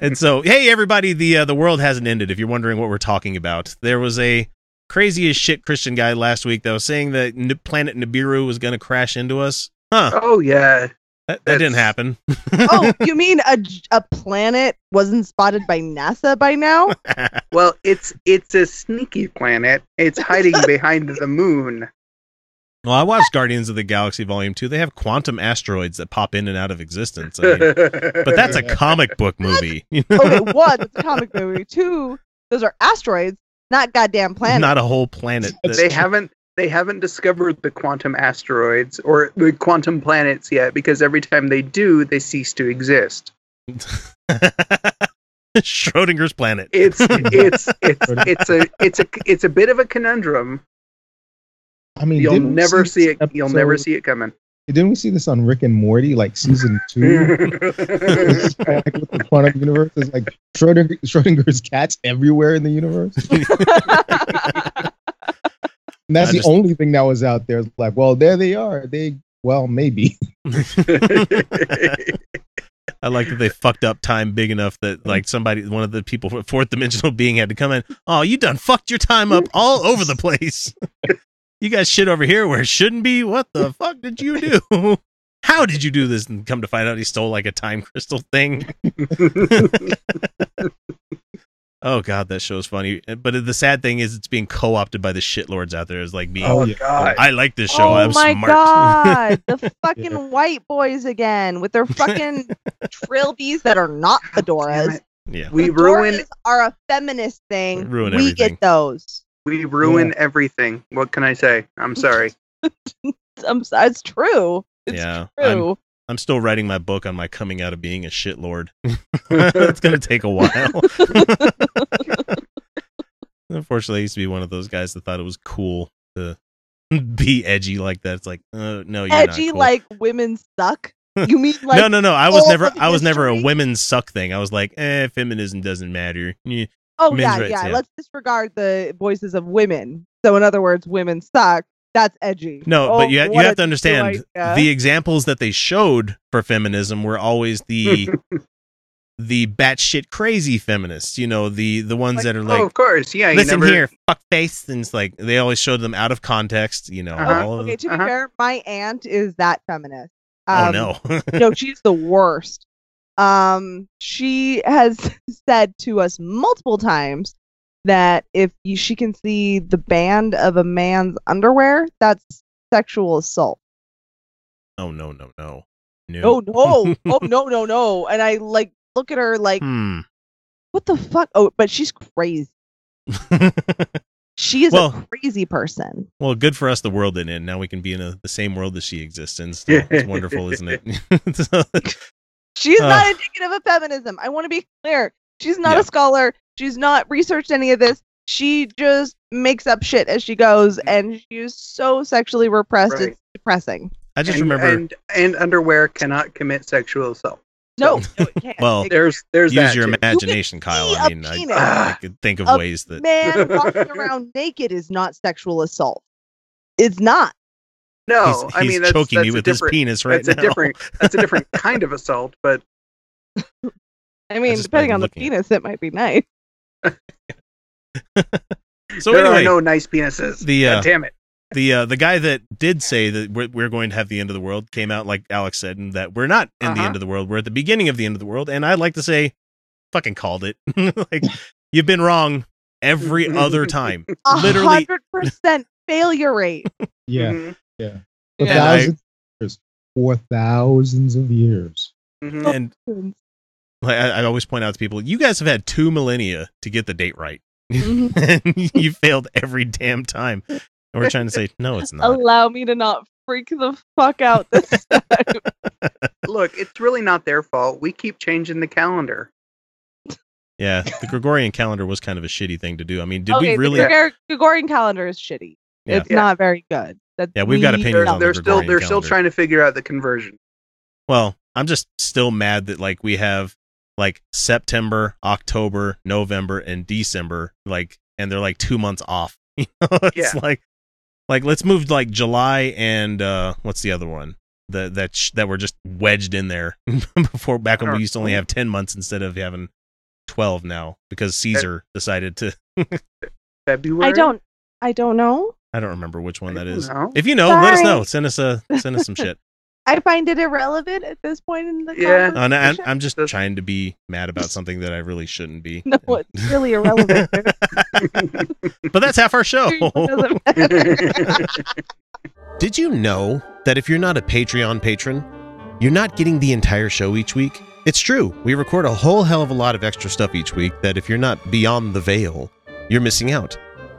And so, hey, everybody, the uh, the world hasn't ended. If you're wondering what we're talking about, there was a crazy as shit Christian guy last week that was saying that N- planet Nibiru was going to crash into us. Huh? oh yeah. That, that didn't happen. oh, you mean a, a planet wasn't spotted by NASA by now? Well, it's it's a sneaky planet. It's hiding behind the moon. well, I watched Guardians of the Galaxy Volume Two. They have quantum asteroids that pop in and out of existence. I mean, but that's a comic book movie, you oh, know? Okay, one, it's a comic movie. Two, those are asteroids, not goddamn planets. not a whole planet. they haven't they haven't discovered the quantum asteroids or the quantum planets yet because every time they do, they cease to exist. Schrodinger's planet. It's it's it's it's a it's a it's a bit of a conundrum. I mean, You'll never this see it. You'll never see it coming. Didn't we see this on Rick and Morty, like season two? It's with the quantum universe. It's like Schrodinger, Schrodinger's cats everywhere in the universe. And that's I the just- only thing that was out there. Like, well, there they are. They, well, maybe. I like that they fucked up time big enough that like somebody, one of the people, fourth dimensional being had to come in. Oh, you done fucked your time up all over the place. you got shit over here where it shouldn't be. What the fuck did you do? How did you do this? And come to find out, he stole like a time crystal thing. Oh god, that show's funny. Uh, but the sad thing is, it's being co-opted by the shitlords out there. As like being, oh yeah. god. I like this show. oh I'm my smart. god, the fucking white boys again with their fucking trilbies that are not fedoras. yeah, We Fedoras ruin are a feminist thing. Ruin we everything. get those. we ruin everything. What can I say? I'm sorry. I'm, s- it's true. It's yeah. True. I'm still writing my book on my coming out of being a shitlord. it's gonna take a while. Unfortunately, I used to be one of those guys that thought it was cool to be edgy like that. It's like, uh, no, you're not Edgy cool. like women suck. You mean like no, no, no. I was never. I was never a women suck thing. I was like, eh, feminism doesn't matter. Yeah. Oh men's yeah, rights, yeah, yeah. Let's disregard the voices of women. So in other words, women suck. That's edgy. No, Oh, but you, you have to understand new idea. the examples that they showed for feminism were always the the batshit crazy feminists. You know, the the ones that are like, oh, of course. Yeah. you listen never, here, fuck face, and it's like they always showed them out of context. You know, Uh-huh. all of okay, to be Uh-huh. fair, my aunt is that feminist. oh Um, no, no, she's the worst. Um, she has said to us multiple times that if you, she can see the band of a man's underwear, that's sexual assault. oh no, no, no, No, no, oh no, no, no. And I like look at her like, Hmm. what the fuck? Oh, but she's crazy. She is Well- a crazy person. well, good for us. The world didn't end. Now we can be in a, the same world that she exists in. So it's wonderful, isn't it? So- She is not Ugh. indicative of feminism. I want to be clear. She's not Yeah. a scholar. She's not researched any of this. She just makes up shit as she goes, mm-hmm. and she is so sexually repressed. Right. It's depressing. I just and, remember. and and underwear cannot commit sexual assault. No, no it can't. Well, It- There's there's Use that your too. imagination, see Kyle. I mean, I, penis. I could think of A ways that man walking around naked is not sexual assault. It's not. No, he's, I he's mean that's, choking that's me a with his penis right that's now. a different that's a different kind of assault, but I mean, just depending on the looking at penis, it might be nice. so there anyway, are no nice penises. the God uh, damn it. the uh, the guy that did say that we're, we're going to have the end of the world came out like Alex said, and that we're not in the Uh-huh. end of the world. We're at the beginning of the end of the world, and I'd like to say, fucking called it. like you've been wrong every other time. A Literally, hundred percent failure rate. Yeah, Mhm, yeah. For Yeah. thousands of years. For thousands of years. mhm. and like, I, I always point out to people, you guys have had two millennia to get the date right, Mhm. you failed every damn time. And we're trying to say, no, it's not. Allow me to not freak the fuck out this time. Look, it's really not their fault. We keep changing the calendar. Yeah, the Gregorian calendar was kind of a shitty thing to do. I mean, did okay, we really? the Gregor- Gregorian calendar is shitty. Yeah. It's Yeah. not very good. That Yeah, we've got opinions They're, on the they're still Gregorian they're still trying to figure out the conversion. Well, I'm just still mad that like we have like September, October, November, and December, like, and they're like two months off. You know, it's Yeah. like, like let's move like July and uh what's the other one? The that sh- that were just wedged in there before back when we used to only have ten months instead of having twelve now because Caesar decided to. February. I don't. I don't know. I don't remember which one I that know. If you know, let us know. Send us a send us some shit. I find it irrelevant at this point in the Yeah. Uh, and I, conversation. I'm just trying to be mad about something that I really shouldn't be. No, it's really irrelevant. but that's half our show. It doesn't matter. Did you know that if you're not a Patreon patron, you're not getting the entire show each week? It's true. We record a whole hell of a lot of extra stuff each week that if you're not beyond the veil, you're missing out.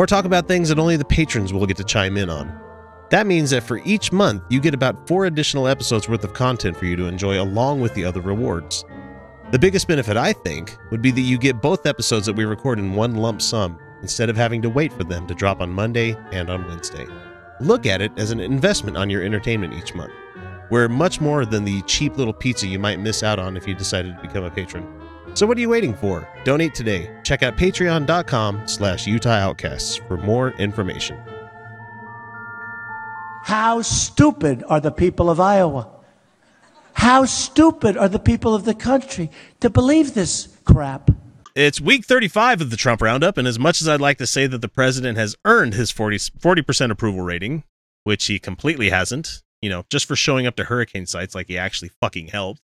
or talk about things that only the patrons will get to chime in on. That means that for each month, you get about four additional episodes worth of content for you to enjoy along with the other rewards. The biggest benefit, I think, would be that you get both episodes that we record in one lump sum instead of having to wait for them to drop on Monday and on Wednesday. Look at it as an investment on your entertainment each month. We're much more than the cheap little pizza you might miss out on if you decided to become a patron. So what are you waiting for? Donate today. Check out patreon.com slash Utah Outcasts for more information. How stupid are the people of Iowa? How stupid are the people of the country to believe this crap? It's week 35 of the Trump Roundup, and as much as I'd like to say that the president has earned his 40, 40% approval rating, which he completely hasn't, you know, just for showing up to hurricane sites like he actually fucking helped.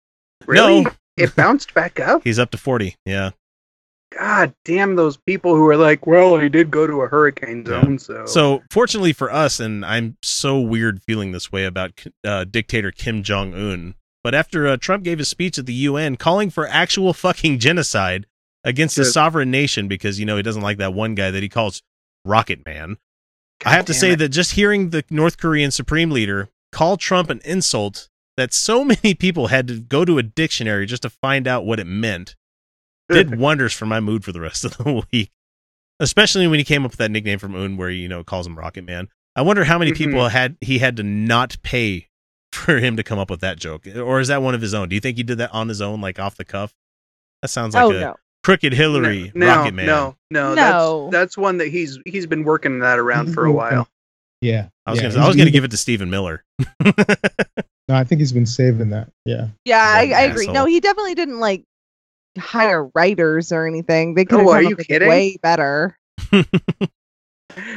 Really? No, It bounced back up. he's up to 40. Yeah. God damn those people who are like, well, he did go to a hurricane zone, so So, fortunately for us, and I'm so weird feeling this way about uh, dictator Kim Jong Un, but after uh, Trump gave his speech at the UN calling for actual fucking genocide against a sovereign nation because, you know, he doesn't like that one guy that he calls Rocket Man, I have to say it. that just hearing the North Korean supreme leader call Trump an insult that so many people had to go to a dictionary just to find out what it meant did wonders for my mood for the rest of the week. Especially when he came up with that nickname from Un where you know, calls him Rocket Man. I wonder how many people Mhm. had he had to not pay for him to come up with that joke. Or is that one of his own? Do you think he did that on his own, like off the cuff? That sounds like oh a no. crooked Hillary no, Rocket Man. no, no, No. That's that's one that he's he's been working that around for a while. Yeah. I was yeah. gonna I was gonna give it to Stephen Miller. No, I think he's been saving that. Yeah. Yeah, I, I agree. No, he definitely didn't like hire writers or anything. They could Oh, have are come up with kidding? way better.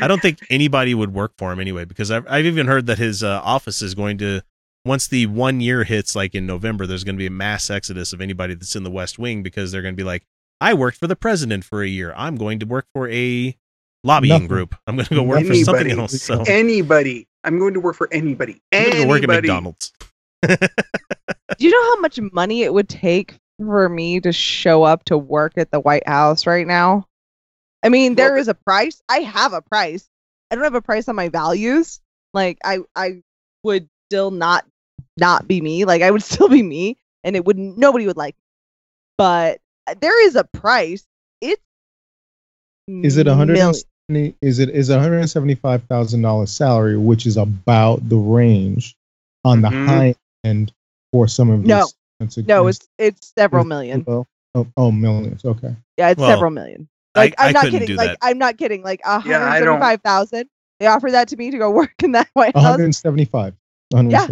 I don't think anybody would work for him anyway, because I've, I've even heard that his uh, office is going to, once the one year hits, like in November, there's going to be a mass exodus of anybody that's in the West Wing because they're going to be like, I worked for the president for a year. I'm going to work for a lobbying Nothing. group. I'm going to go work for something else. So Anybody. I'm going to work for anybody. I'm going to work at Anybody. McDonald's. Do you know how much money it would take for me to show up to work at the White House right now? I mean, there Well, is a price. I have a price. I don't have a price on my values. Like I I would still not not be me. Like I would still be me, and it wouldn't nobody would like. Me. But uh, there is a price. It's Is it a hundred and seventy? Is it is a hundred and seventy five thousand dollars salary, which is about the range on the Mhm. high end for some of these. No. expensive No, it's it's several Is- million. Oh, oh, millions. Okay. Yeah, it's Well, several million. Like I am not couldn't kidding. Like that. I'm not kidding. Like a Yeah, hundred I don't- seventy-five thousand. They offered that to me to go work in that White One House. hundred and seventy five. Yeah.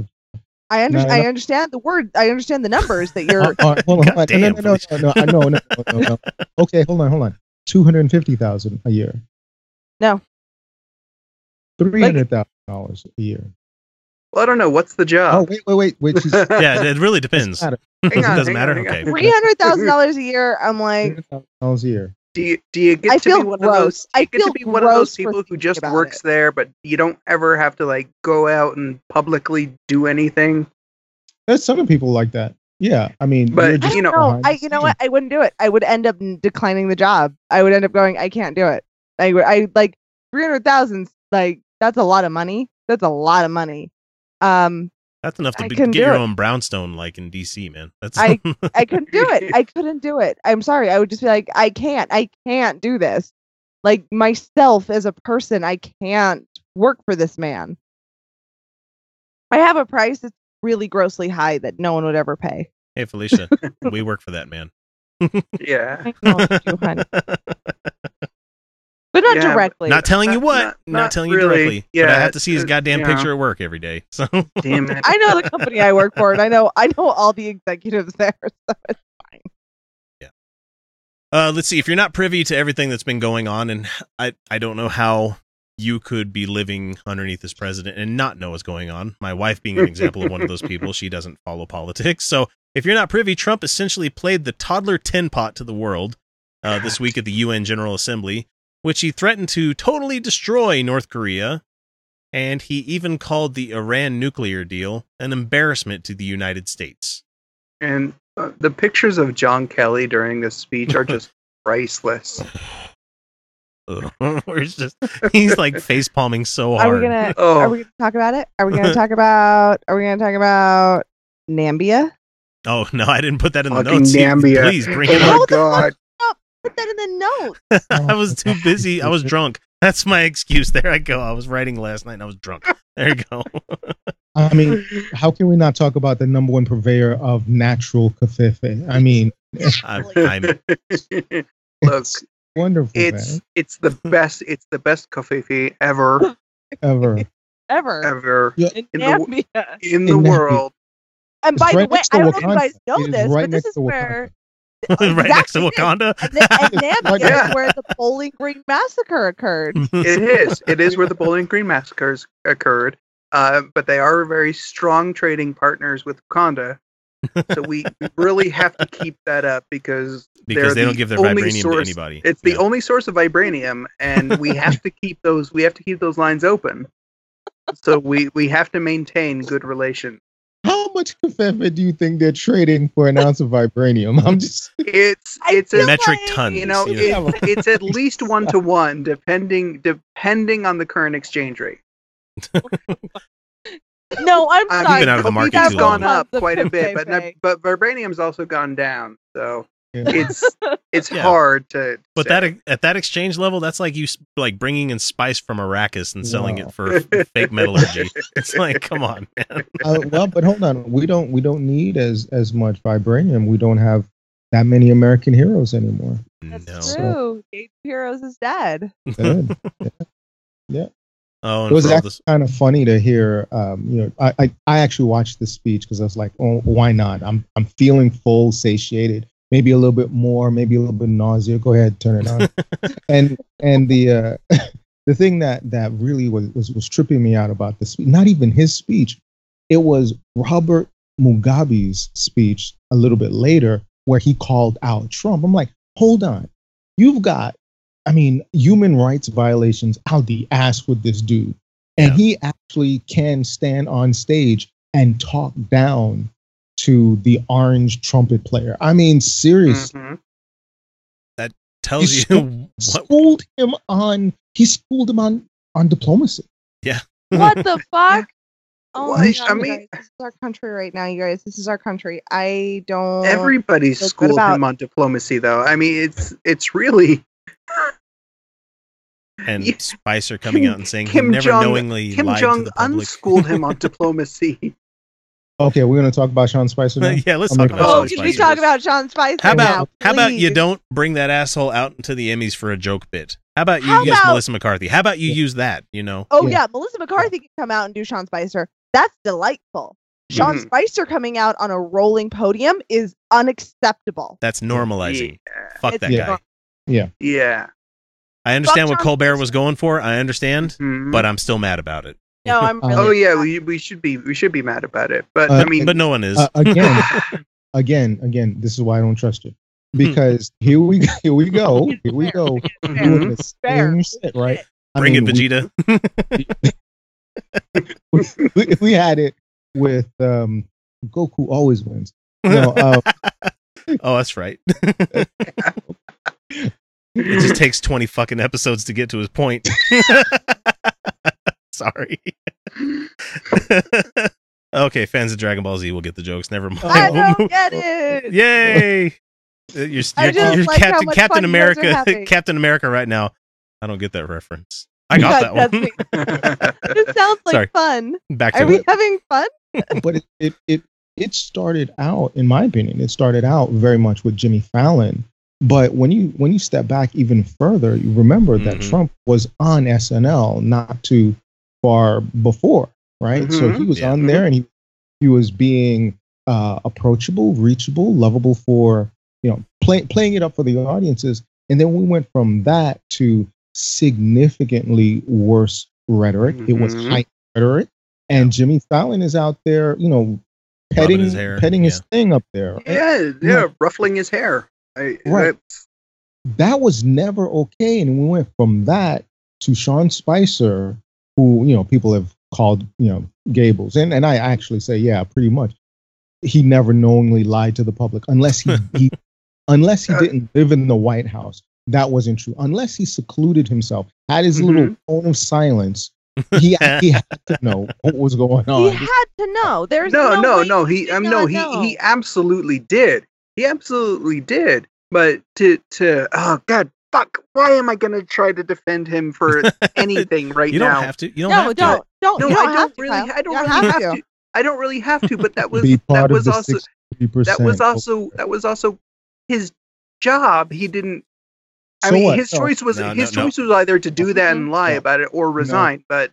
I under- No, no, I no. understand the word. I understand the numbers that you're. All right, hold on, hold on. No, no, no, no, no, no, no, no, no, no. Okay, hold on, hold on. Two hundred and fifty thousand a year. No. Three hundred thousand dollars a year. Well, I don't know. What's the job? Oh wait, wait, wait, wait. she's- Yeah, it really depends. matter. Hang on, Doesn't hang on, matter. hang on. Okay. Three hundred thousand dollars a year. I'm like, dollars a year. Do you do you get I to feel be one gross. of those? Do I you get to be one of those people who just works it. there, but you don't ever have to like go out and publicly do anything. There's some people like that. Yeah, I mean, But, you're just you know- know. I, you know what? I wouldn't do it. I would end up declining the job. I would end up going. I can't do it. I. I like three hundred thousand. Like that's a lot of money. That's a lot of money. Um, That's enough to be, get your it. own brownstone like in DC, man. That's I- I couldn't do it. I couldn't do it. I'm sorry. I would just be like, I can't. I can't do this. Like myself as a person, I can't work for this man. I have a price that's really grossly high that no one would ever pay. hey Felicia, we work for that man. Yeah. I acknowledge you, honey. But not Yeah, directly. Not telling you what, not- not, not telling you really. directly. but I have to see his goddamn you know. picture at work every day. So Damn it. I know the company I work for, and I know I know all the executives there. So it's fine. Yeah. Uh, let's see. If you're not privy to everything that's been going on, and I, I don't know how you could be living underneath this president and not know what's going on. My wife being an example of one of those people. She doesn't follow politics. So if you're not privy, Trump essentially played the toddler tin pot to the world uh, this week at the UN General Assembly, which he threatened to totally destroy North Korea. And he even called the Iran nuclear deal an embarrassment to the United States. And uh, the pictures of John Kelly during this speech are just priceless. Ugh. Where just he's like face palming so hard. Are hard. we gonna Oh. are we gonna talk about it? Are we gonna talk about are we gonna talk about Nambia? Oh no, I didn't put that in the notes. You- Nambia. Please bring Oh it my up. Hold the god. Fuck Put that in the note. Oh, I was too busy. I was drunk. That's my excuse. There I go. I was writing last night and I was drunk. There you go. I mean, how can we not talk about the number one purveyor of natural covfefe? I mean, I, I'm Look, wonderful, it's man. it's the best. It's the best coffee ever, Ever. Ever. ever Yeah. In in the Nambia. in the In Nambia. world. And It's by right the way, I don't know if you guys know this, right but this is where right next to Exactly. Wakanda. and, then, and Nambia Right there. is where the Bowling Green massacre occurred. It is. It is where the Bowling Green massacres occurred. Uh, but they are very strong trading partners with Wakanda. So we really have to keep that up because because they're they don't the give their only vibranium to anybody. It's the Yeah. only source of vibranium, and we have to keep those. We have to keep those lines open. So we we have to maintain good relations. How much covfefe do you think they're trading for an ounce of vibranium? I'm just it's it's a, metric like- tons. you know yeah. it, it's at least one to one depending depending on the current exchange rate. No, I'm I sorry. You've been out of the Coffee's market That's too gone up quite a bit, but but vibranium's also gone down. So yeah. it's it's Yeah. hard to. But say. that at that exchange level, that's like you s- like bringing in spice from Arrakis and selling Wow. it for fake metallurgy. It's like, come on, man. uh, well, but hold on. We don't we don't need as as much vibranium. We don't have that many American heroes anymore. That's no. true. Gates Heroes is dead. Yeah. Oh, it was actually this, kind of funny to hear. Um, you know, I, I I actually watched the speech because I was like, oh, why not? I'm I'm feeling full, satiated, maybe a little bit more, maybe a little bit nausea. Go ahead, turn it on. and and the uh, the thing that that really was, was was tripping me out about the speech, not even his speech, it was Robert Mugabe's speech a little bit later where he called out Trump. I'm like, hold on, you've got I mean, human rights violations out the ass with this dude. And Yeah. he actually can stand on stage and talk down to the orange trumpet player. I mean, seriously. Mhm. tells He you what. Schooled him on he schooled him on on diplomacy. Yeah. what the fuck? Oh Well, my I- God, I mean- guys, this is our country right now, you guys. This is our country. I don't. Everybody schooled about- him on diplomacy, though. I mean, it's it's really And Yeah. Spicer coming out and saying Kim he never Jong knowingly Kim lied to Jong the public. unschooled him on diplomacy. Okay, we're gonna talk about Sean Spicer now. yeah, let's I'm talk about Oh, Sean can we talk about Sean Spicer How about now? how about you don't bring that asshole out into the Emmys for a joke bit? How about you How use about- Melissa McCarthy? How about you use that? You know, Oh Yeah. yeah. Melissa McCarthy can come out and do Sean Spicer. That's delightful. Sean Mhm. Spicer coming out on a rolling podium is unacceptable. that's normalizing. Yeah. Fuck It's that Yeah. guy. Yeah. Yeah. I understand what Sean Colbert Spicer. was going for. I understand, Mhm. but I'm still mad about it. No, I'm Uh, really. oh yeah, we, we should be we should be mad about it. But Uh, I mean, but no one is. Uh, again, again, again. This is why I don't trust you because here we go, here we go, here we go. Fair. same shit, right? I Bring mean, it, we- Vegeta. we, we had it with um, Goku always wins. No, uh, oh, that's right. it just takes 20 fucking episodes to get to his point. Sorry. okay, fans of Dragon Ball Z will get the jokes. Never mind. I don't get it. Yay! Uh, You're, you're, you're like how Captain Captain fun you guys are America. Captain America right now. I don't get that reference. I got that one. It sounds like Sorry. fun. Back to Are to we having fun? but it, it it it started out, in my opinion, it started out very much with Jimmy Fallon. But when you when you step back even further, you remember that Mhm. Trump was on SNL not too far before, right? So mm-hmm. he was Yeah. on mm-hmm. there and he he was being uh, approachable, reachable, lovable for you know play, playing it up for the audiences. And then we went from that to significantly worse rhetoric. It was mm-hmm. high rhetoric, and Jimmy Fallon is out there, you know, petting his hair, petting his thing up there. yeah, yeah, ruffling his hair. I, Right. that's- that was never okay. And we went from that to Sean Spicer, who, you know, people have called, you know, Goebbels. And, and I actually say, yeah, pretty much. He never knowingly lied to the public unless he, he unless he Uh, didn't live in the White House. That wasn't true. Unless he secluded himself, had his Mhm. little tone of silence. He, he had to know what was going on. He had to know. There's no, no, no, way no. He, did um, not no, he, know. he absolutely did. He absolutely did. But to, to, oh God, fuck. Why am I gonna try to defend him for anything right You don't now? have to. You don't no, have to. don't, don't. no, you don't I don't really. Kyle. I don't really have have to. to. I don't really have to. But that was that was also that was also that was also his job. He didn't. I So mean, what? his choice was No, his no, no. choice was either to do that and lie No. about it or resign. But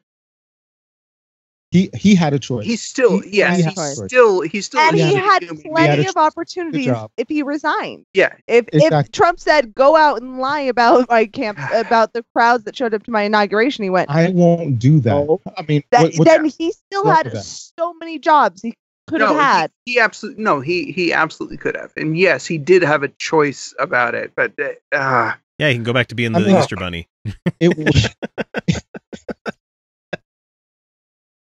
he, he had a choice. he's still He- yes, he he's choice. still he's still And he had human. He had plenty a of opportunities if he resigned. Yeah, If Exactly. if Trump said go out and lie about my camp about the crowds that showed up to my inauguration, he went. I won't do that. No. I mean, That, what- what- then he still What had so many jobs he could have had. He, he absolutely no, he he absolutely could have, and yes, he did have a choice about it. But uh, uh, Yeah, he can go back to being the I mean- Easter Bunny. it was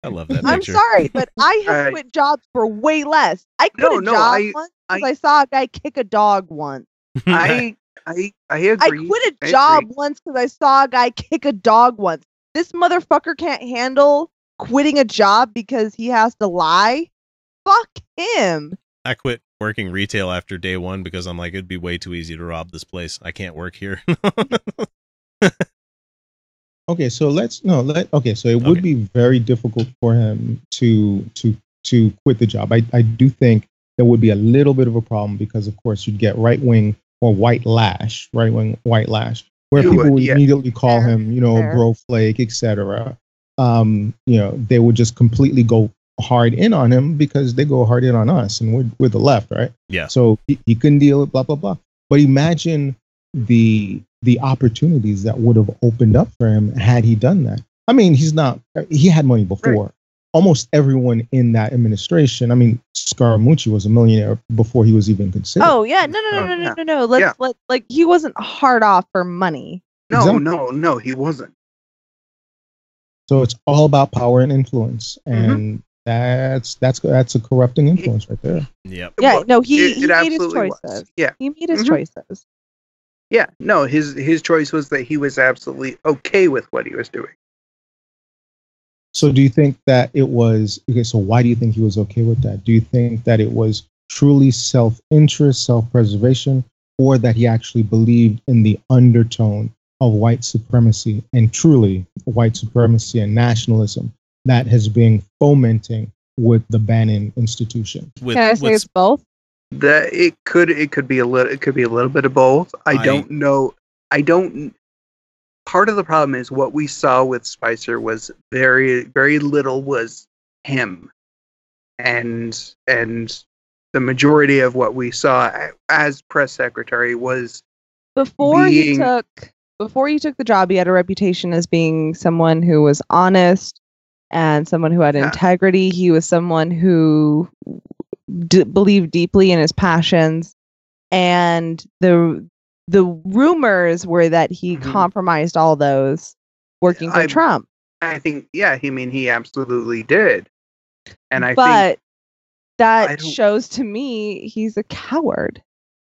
I love that I'm picture. sorry, but I have I- quit jobs for way less. I quit No, a no, job I- once because I- I, saw a guy kick a dog once. I I I I quit a I job agree. once because I saw a guy kick a dog once. This motherfucker can't handle quitting a job because he has to lie. Fuck him. I quit working retail after day one because I'm like, it'd be way too easy to rob this place. I can't work here. Okay. So let's no. Let okay. So it Okay. would be very difficult for him to to to quit the job. I I do think there would be a little bit of a problem because of course you'd get right wing or white lash, right wing white lash, where You people would, would yeah. immediately call Fair, him, you know, fair. bro flake, etc. Um, you know, they would just completely go hard in on him because they go hard in on us, and we're we're the left, right? yeah. So he, he couldn't deal with blah blah blah. But imagine the the opportunities that would have opened up for him had he done that. I mean, he's not. He had money before. Almost everyone in that administration. I mean, Scaramucci was a millionaire before he was even considered. Oh yeah, no, no, no, no, no, no, no. Let's Yeah. let like he wasn't hard off for money. No, Exactly. no, no, he wasn't. So it's all about power and influence, Mm-hmm. and that's that's that's a corrupting influence right there. Yep. Yeah, Well, no, he, it- he it made his absolutely was. choices. Yeah, He made his Mhm. choices. Yeah. No, his his choice was that he was absolutely okay with what he was doing. So do you think that it was okay? So why do you think he was okay with that? Do you think that it was truly self-interest, self-preservation, or that he actually believed in the undertone of white supremacy and truly white supremacy and nationalism that has been fomenting with the Bannon institution? With, Can I say with- it's both? That it could it could be a little it could be a little bit of both. I, I- don't know. I don't. Part of the problem is what we saw with Spicer was very very little was him, and and the majority of what we saw as press secretary was Before he took before he took the job, he had a reputation as being someone who was honest and someone who had Yeah. integrity. He was someone who d- believed deeply in his passions, and the the rumors were that he Mhm. compromised all those working for I- Trump. I think yeah I mean he absolutely did, and I but think that I shows to me he's a coward.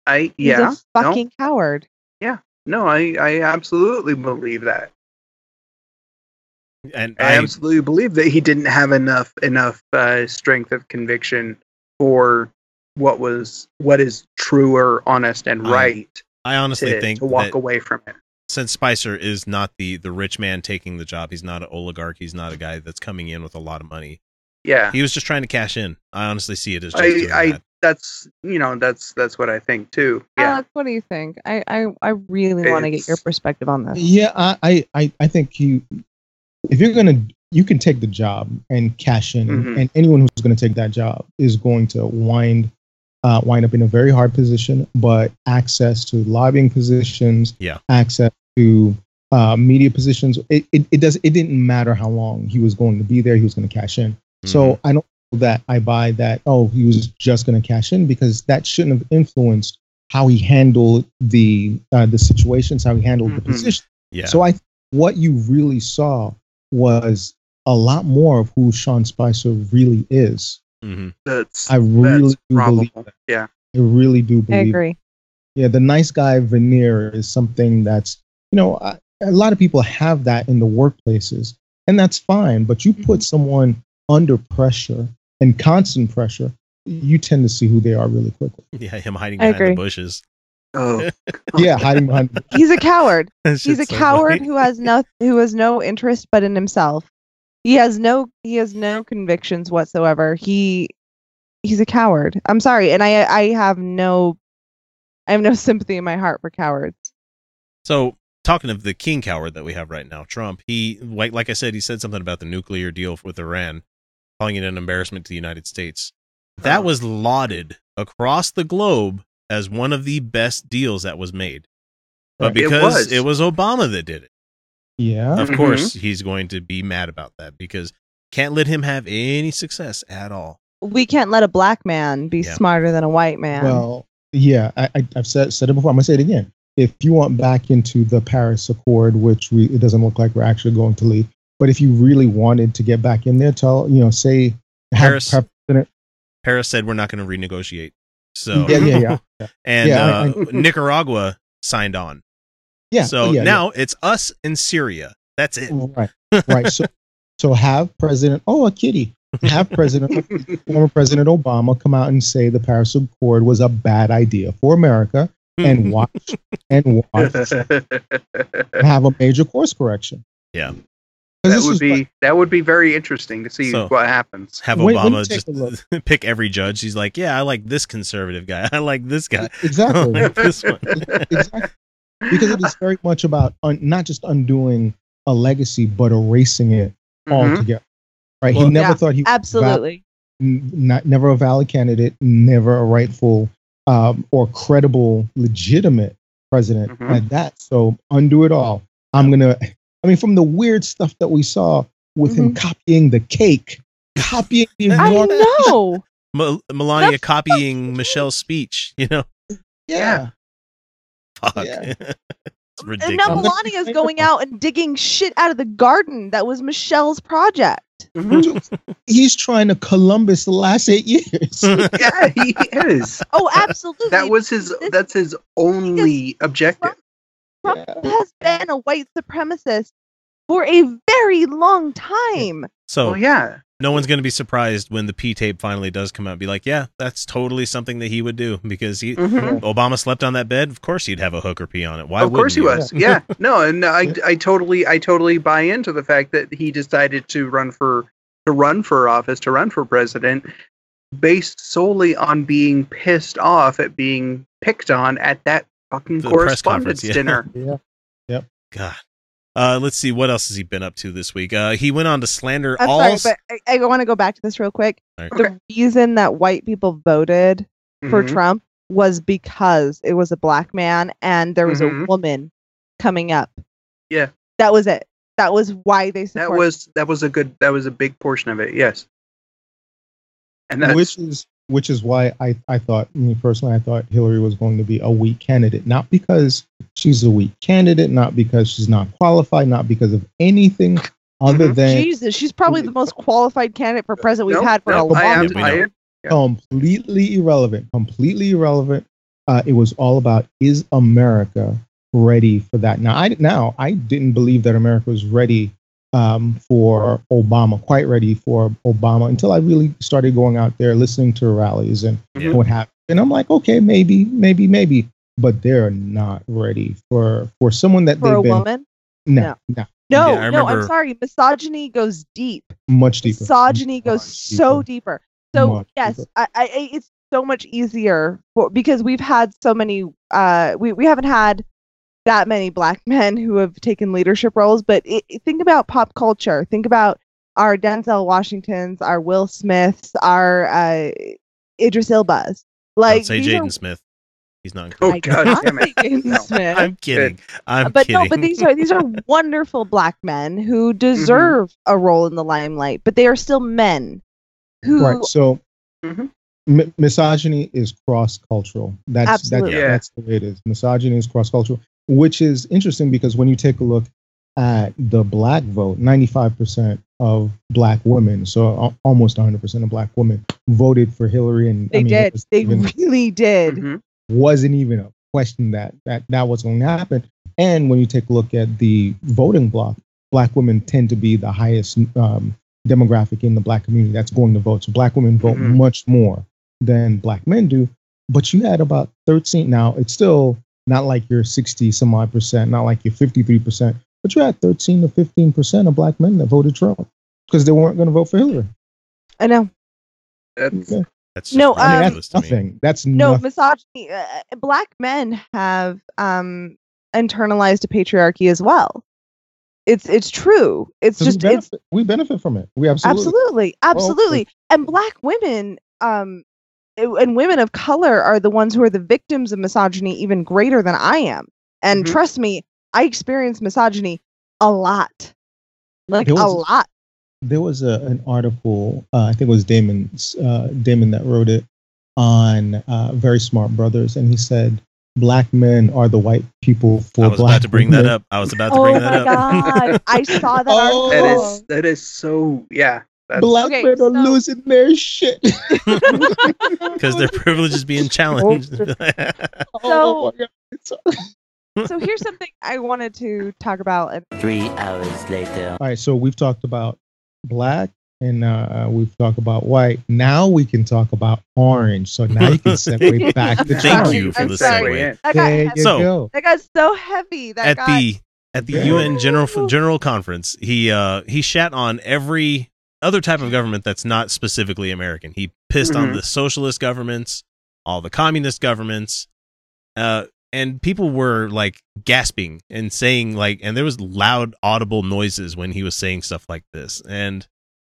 I He's yeah a fucking coward. Yeah, no I I absolutely believe that. and I I, absolutely believe that he didn't have enough enough uh, strength of conviction for what was what is true or honest and right I honestly to, think to walk that away from it. since Spicer is not the the rich man taking the job, he's not an oligarch. He's not a guy that's coming in with a lot of money. Yeah, He was just trying to cash in. I honestly see it as just I I that. that's you know that's that's what I think too. Yeah, Alex, what do you think? I I, I really want to get your perspective on this. Yeah, I, I, I, I think you, if you're gonna, you can take the job and cash in, Mhm. and anyone who's going to take that job is going to wind, uh, wind up in a very hard position. But access to lobbying positions, Yeah. access to uh, media positions, it, it, it does, it didn't matter how long he was going to be there. He was going to cash in. So I don't know that I buy that. Oh, he was just going to cash in because that shouldn't have influenced how he handled the uh, the situations, how he handled the Mhm. position. yeah. So I what you really saw was a lot more of who Sean Spicer really is. hmm that's I really that's do probable. believe that. Yeah, I really do believe. I believe. agree. Yeah, the nice guy veneer is something that's you know I, a lot of people have that in the workplaces, and that's fine. But you put someone under pressure and constant pressure, you tend to see who they are really quickly. Yeah, him hiding behind the bushes. oh Yeah, hiding behind. He's a coward. He's a so coward funny. who has no who has no interest but in himself. He has no he has no convictions whatsoever. He he's a coward. I'm sorry, and I I have no I have no sympathy in my heart for cowards. So talking of the king coward that we have right now, Trump, he like like I said, he said something about the nuclear deal with Iran, calling it an embarrassment to the United States. That Oh. was lauded across the globe as one of the best deals that was made. But Right. It because was. it was Obama that did it, Yeah, of Mhm. course he's going to be mad about that because can't let him have any success at all. We can't let a black man be Yeah. smarter than a white man. Well, yeah, I, I, I've said said it before. I'm gonna say it again. If you want back into the Paris Accord, which we it doesn't look like we're actually going to leave, but if you really wanted to get back in there, tell you know, say Paris- have President- Paris said we're not going to renegotiate. So yeah, yeah, yeah, yeah, and Yeah, I- uh, Nicaragua signed on. Yeah. so oh, yeah, now it's us in Syria. That's it. Oh, right, right. So, so have President, oh, a kitty, have President, former President Obama come out and say the Paris Accord was a bad idea for America, and watch and watch have a major course correction. Yeah. that would be what- that would be very interesting to see So- what happens. have When- when Obama take just pick every judge. He's like, yeah, I like this conservative guy. I like this guy. Exactly. like this one. exactly. Because it is very much about un- not just undoing a legacy, but erasing it Mhm. altogether. Right? Well- he never Yeah, thought he was Absolutely. n- not never a valid candidate, never a rightful um, or credible, legitimate president Mhm. at that. So undo it all. I'm gonna. I mean, from the weird stuff that we saw with him copying the cake, copying the I know. Mel- Melania That's copying Michelle's speech. You know, yeah. Fuck. Yeah. it's And now I'm gonna Melania's say going that. out and digging shit out of the garden that was Michelle's project. He's trying to Columbus the last eight years. yeah, he is. Oh, absolutely. That was his. This- That's his only objective. Trump has been a white supremacist for a very long time. So Well, yeah. No one's going to be surprised when the P tape finally does come out and be like, yeah, that's totally something that he would do because he Mhm. Obama slept on that bed. Of course he'd have a hooker pee on it. Why of course he wouldn't was. Yeah. No, and I I totally I totally buy into the fact that he decided to run for to run for office, to run for president based solely on being pissed off at being picked on at that fucking The correspondence yeah. dinner. Yeah. Yep. God. Uh, let's see what else has he been up to this week. Uh, he went on to slander I'm all. sorry, but I, I want to go back to this real quick. All right. The reason that white people voted for Mhm. Trump was because it was a black man and there was a Mhm. woman coming up. Yeah. That was it. That was why they That was that was a good that was a big portion of it. Yes. And that's which is which is why I, I thought I mean, personally I thought Hillary was going to be a weak candidate, not because she's a weak candidate, not because she's not qualified, not because of anything other Mhm. than Jesus, she's probably the most qualified candidate for president we've Nope, had for a long I am- we time. know. I- completely irrelevant. Completely irrelevant. Uh, it was all about is America ready for that? Now I now I didn't believe that America was ready um, for Obama, quite ready for Obama until I really started going out there listening to rallies and Yeah. what happened. And I'm like, okay, maybe, maybe, maybe, but they're not ready for for someone that For they've a been. woman? No, no, No, Yeah, I no, I'm sorry. Misogyny goes deep. much deeper. Misogyny goes Much so deeper. deeper. So Much yes, deeper. I, I, I- it's so much easier for, because we've had so many. Uh, we we haven't had that many black men who have taken leadership roles. But it, it- think about pop culture. Think about our Denzel Washingtons, our Will Smiths, our uh, Idris Elbas. Like Don't say these are- Jaden Smith. He's not. Oh I god cannot damn it. say Jaden No. Smith. I'm kidding. I'm but kidding. no, but these are these are wonderful black men Mm-hmm. who deserve a role in the limelight, but they are still men who Right. So Mhm. mi- misogyny is cross cultural. That's Absolutely. That's, Yeah. that's the way it is. Misogyny is cross cultural, which is interesting because when you take a look at the black vote, 95% of black women, so al- almost 100% of black women voted for Hillary. And they I mean, did. They even- really did. Mhm. wasn't even a question that that that was going to happen. And when you take a look at the voting block, black women tend to be the highest um, demographic in the black community that's going to vote. So black women vote Mhm. much more than black men do. But you had about 13. Now it's still not like you're 60 some odd percent, not like you're 53 percent, but you had 13 to 15 percent of black men that voted Trump because they weren't going to vote for Hillary. I know. That's Yeah. That's just No, I mean, that's to nothing. That's No, nothing. misogyny. Uh, black men have um, internalized a patriarchy as well. It's it's true. It's just we it's benefit, we benefit from it. We absolutely. absolutely absolutely. And black women um, it- and women of color are the ones who are the victims of misogyny even greater than I am. And Mhm. trust me, I experience misogyny a lot, like There a lot. there was a, an article uh, i think it was damon's uh, damon that wrote it on uh, VerySmartBrothas and he said black men are the white people for black. I was black about to bring that up. I was about to Oh bring that up. god, I saw that Oh. that article. is that is so yeah. That's, black Okay, men are so- losing their shit Because their privilege is being challenged. oh my God. It's- so here's something I wanted to talk about. Three hours later. all right so we've talked about black and uh, we've talked about white now we can talk about orange so now you can segue back to Thank Charlie. you for I'm the sorry. segue. that got, there you So- go that got so heavy. That At got the at the Yeah. UN General General Conference, he uh he shat on every other type of government that's not specifically American. He pissed on Mhm. the socialist governments, all the communist governments, uh, and people were like gasping and saying like, and there was loud, audible noises when he was saying stuff like this, and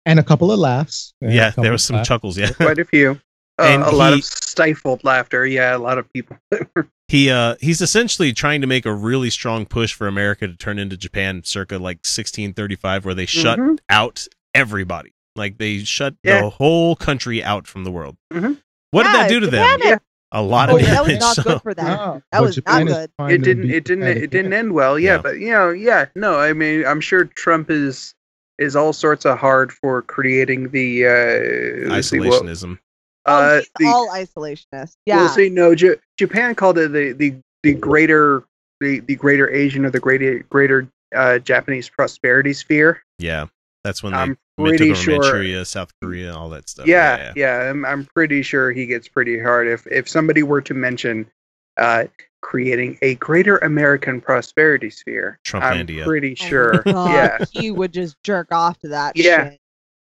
and a couple of laughs yeah, there was some laughs. chuckles. Yeah, quite a few. Uh, And a lot of stifled laughter. Yeah, a lot of people. he uh he's essentially trying to make a really strong push for America to turn into Japan circa like 1635 where they shut Mhm. out everybody like they shut Yeah. the whole country out from the world Mhm. what did that do to them had- a lot Oh, of that was not so- good for them. No, That but was Japan not good. it didn't. It didn't. It didn't end well. Yeah, Yeah. but you know, yeah. No, I mean, I'm sure Trump is is all sorts of hard for creating the uh, let's see, what- isolationism oh, uh, he's the- all isolationist. Yeah. Well, see, no, J- Japan called it the the the greater the the greater Asian or the greater greater uh, Japanese prosperity sphere. Yeah, that's when they, I'm when they pretty took over sure- Manchuria, South Korea, all that stuff. Yeah, yeah, I'm, I'm pretty sure he gets pretty hard if if somebody were to mention uh, creating a greater American prosperity sphere. I'm pretty Oh sure. God, yeah, he would just jerk off to that. Yeah. shit.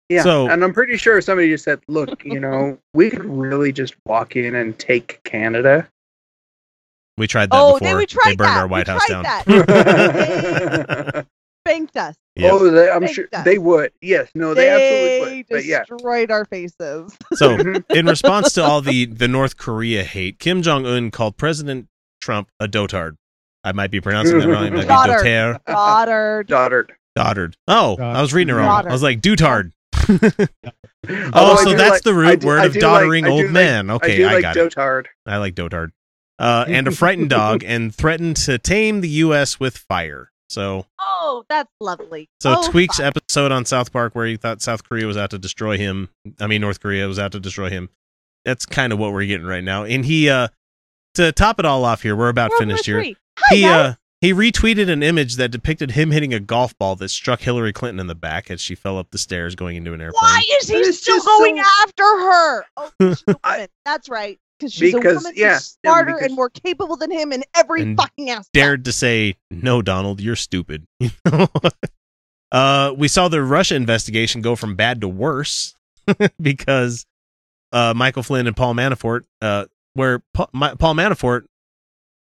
yeah, So- and I'm pretty sure somebody just said, "Look, you know, we could really just walk in and take Canada." We tried that Oh, before. they, we tried burned that. our White we House tried down. That. Spanked us. Yep. Oh, they, I'm Take sure that. they would. Yes, no, they, absolutely would. But yeah, destroyed our faces. So, in response to all the, the North Korea hate, Kim Jong Un called President Trump a dotard. I might be pronouncing that wrong. It might be Daughter. dotard. Goddard. Goddard. Dotard. Oh, I was reading it wrong. Daughter. I was like, dotard. Oh, I so that's like- the root do- word of do doddering like- I do old like- man. I Okay, do I, like got it. dotard. I like dotard. Uh, and a frightened dog, and threatened to tame the U.S. with fire. So, Oh, that's lovely. so oh, Tweek's fuck. episode on South Park where he thought South Korea was out to destroy him. I mean, North Korea was out to destroy him. That's kind of what we're getting right now. And he, uh, to top it all off here, we're about World finished here. Hi, he guys. uh he retweeted an image that depicted him hitting a golf ball that struck Hillary Clinton in the back as she fell up the stairs going into an airplane. Why is he still going so- after her? Oh, she's a I- woman. That's right. Because she's Because- a woman yeah, who's yeah, smarter because- and more capable than him in every And fucking aspect. Dared to say, "No, Donald, you're stupid." You know? uh, we saw the Russia investigation go from bad to worse because uh, Michael Flynn and Paul Manafort, uh, where Pa- Ma- Paul Manafort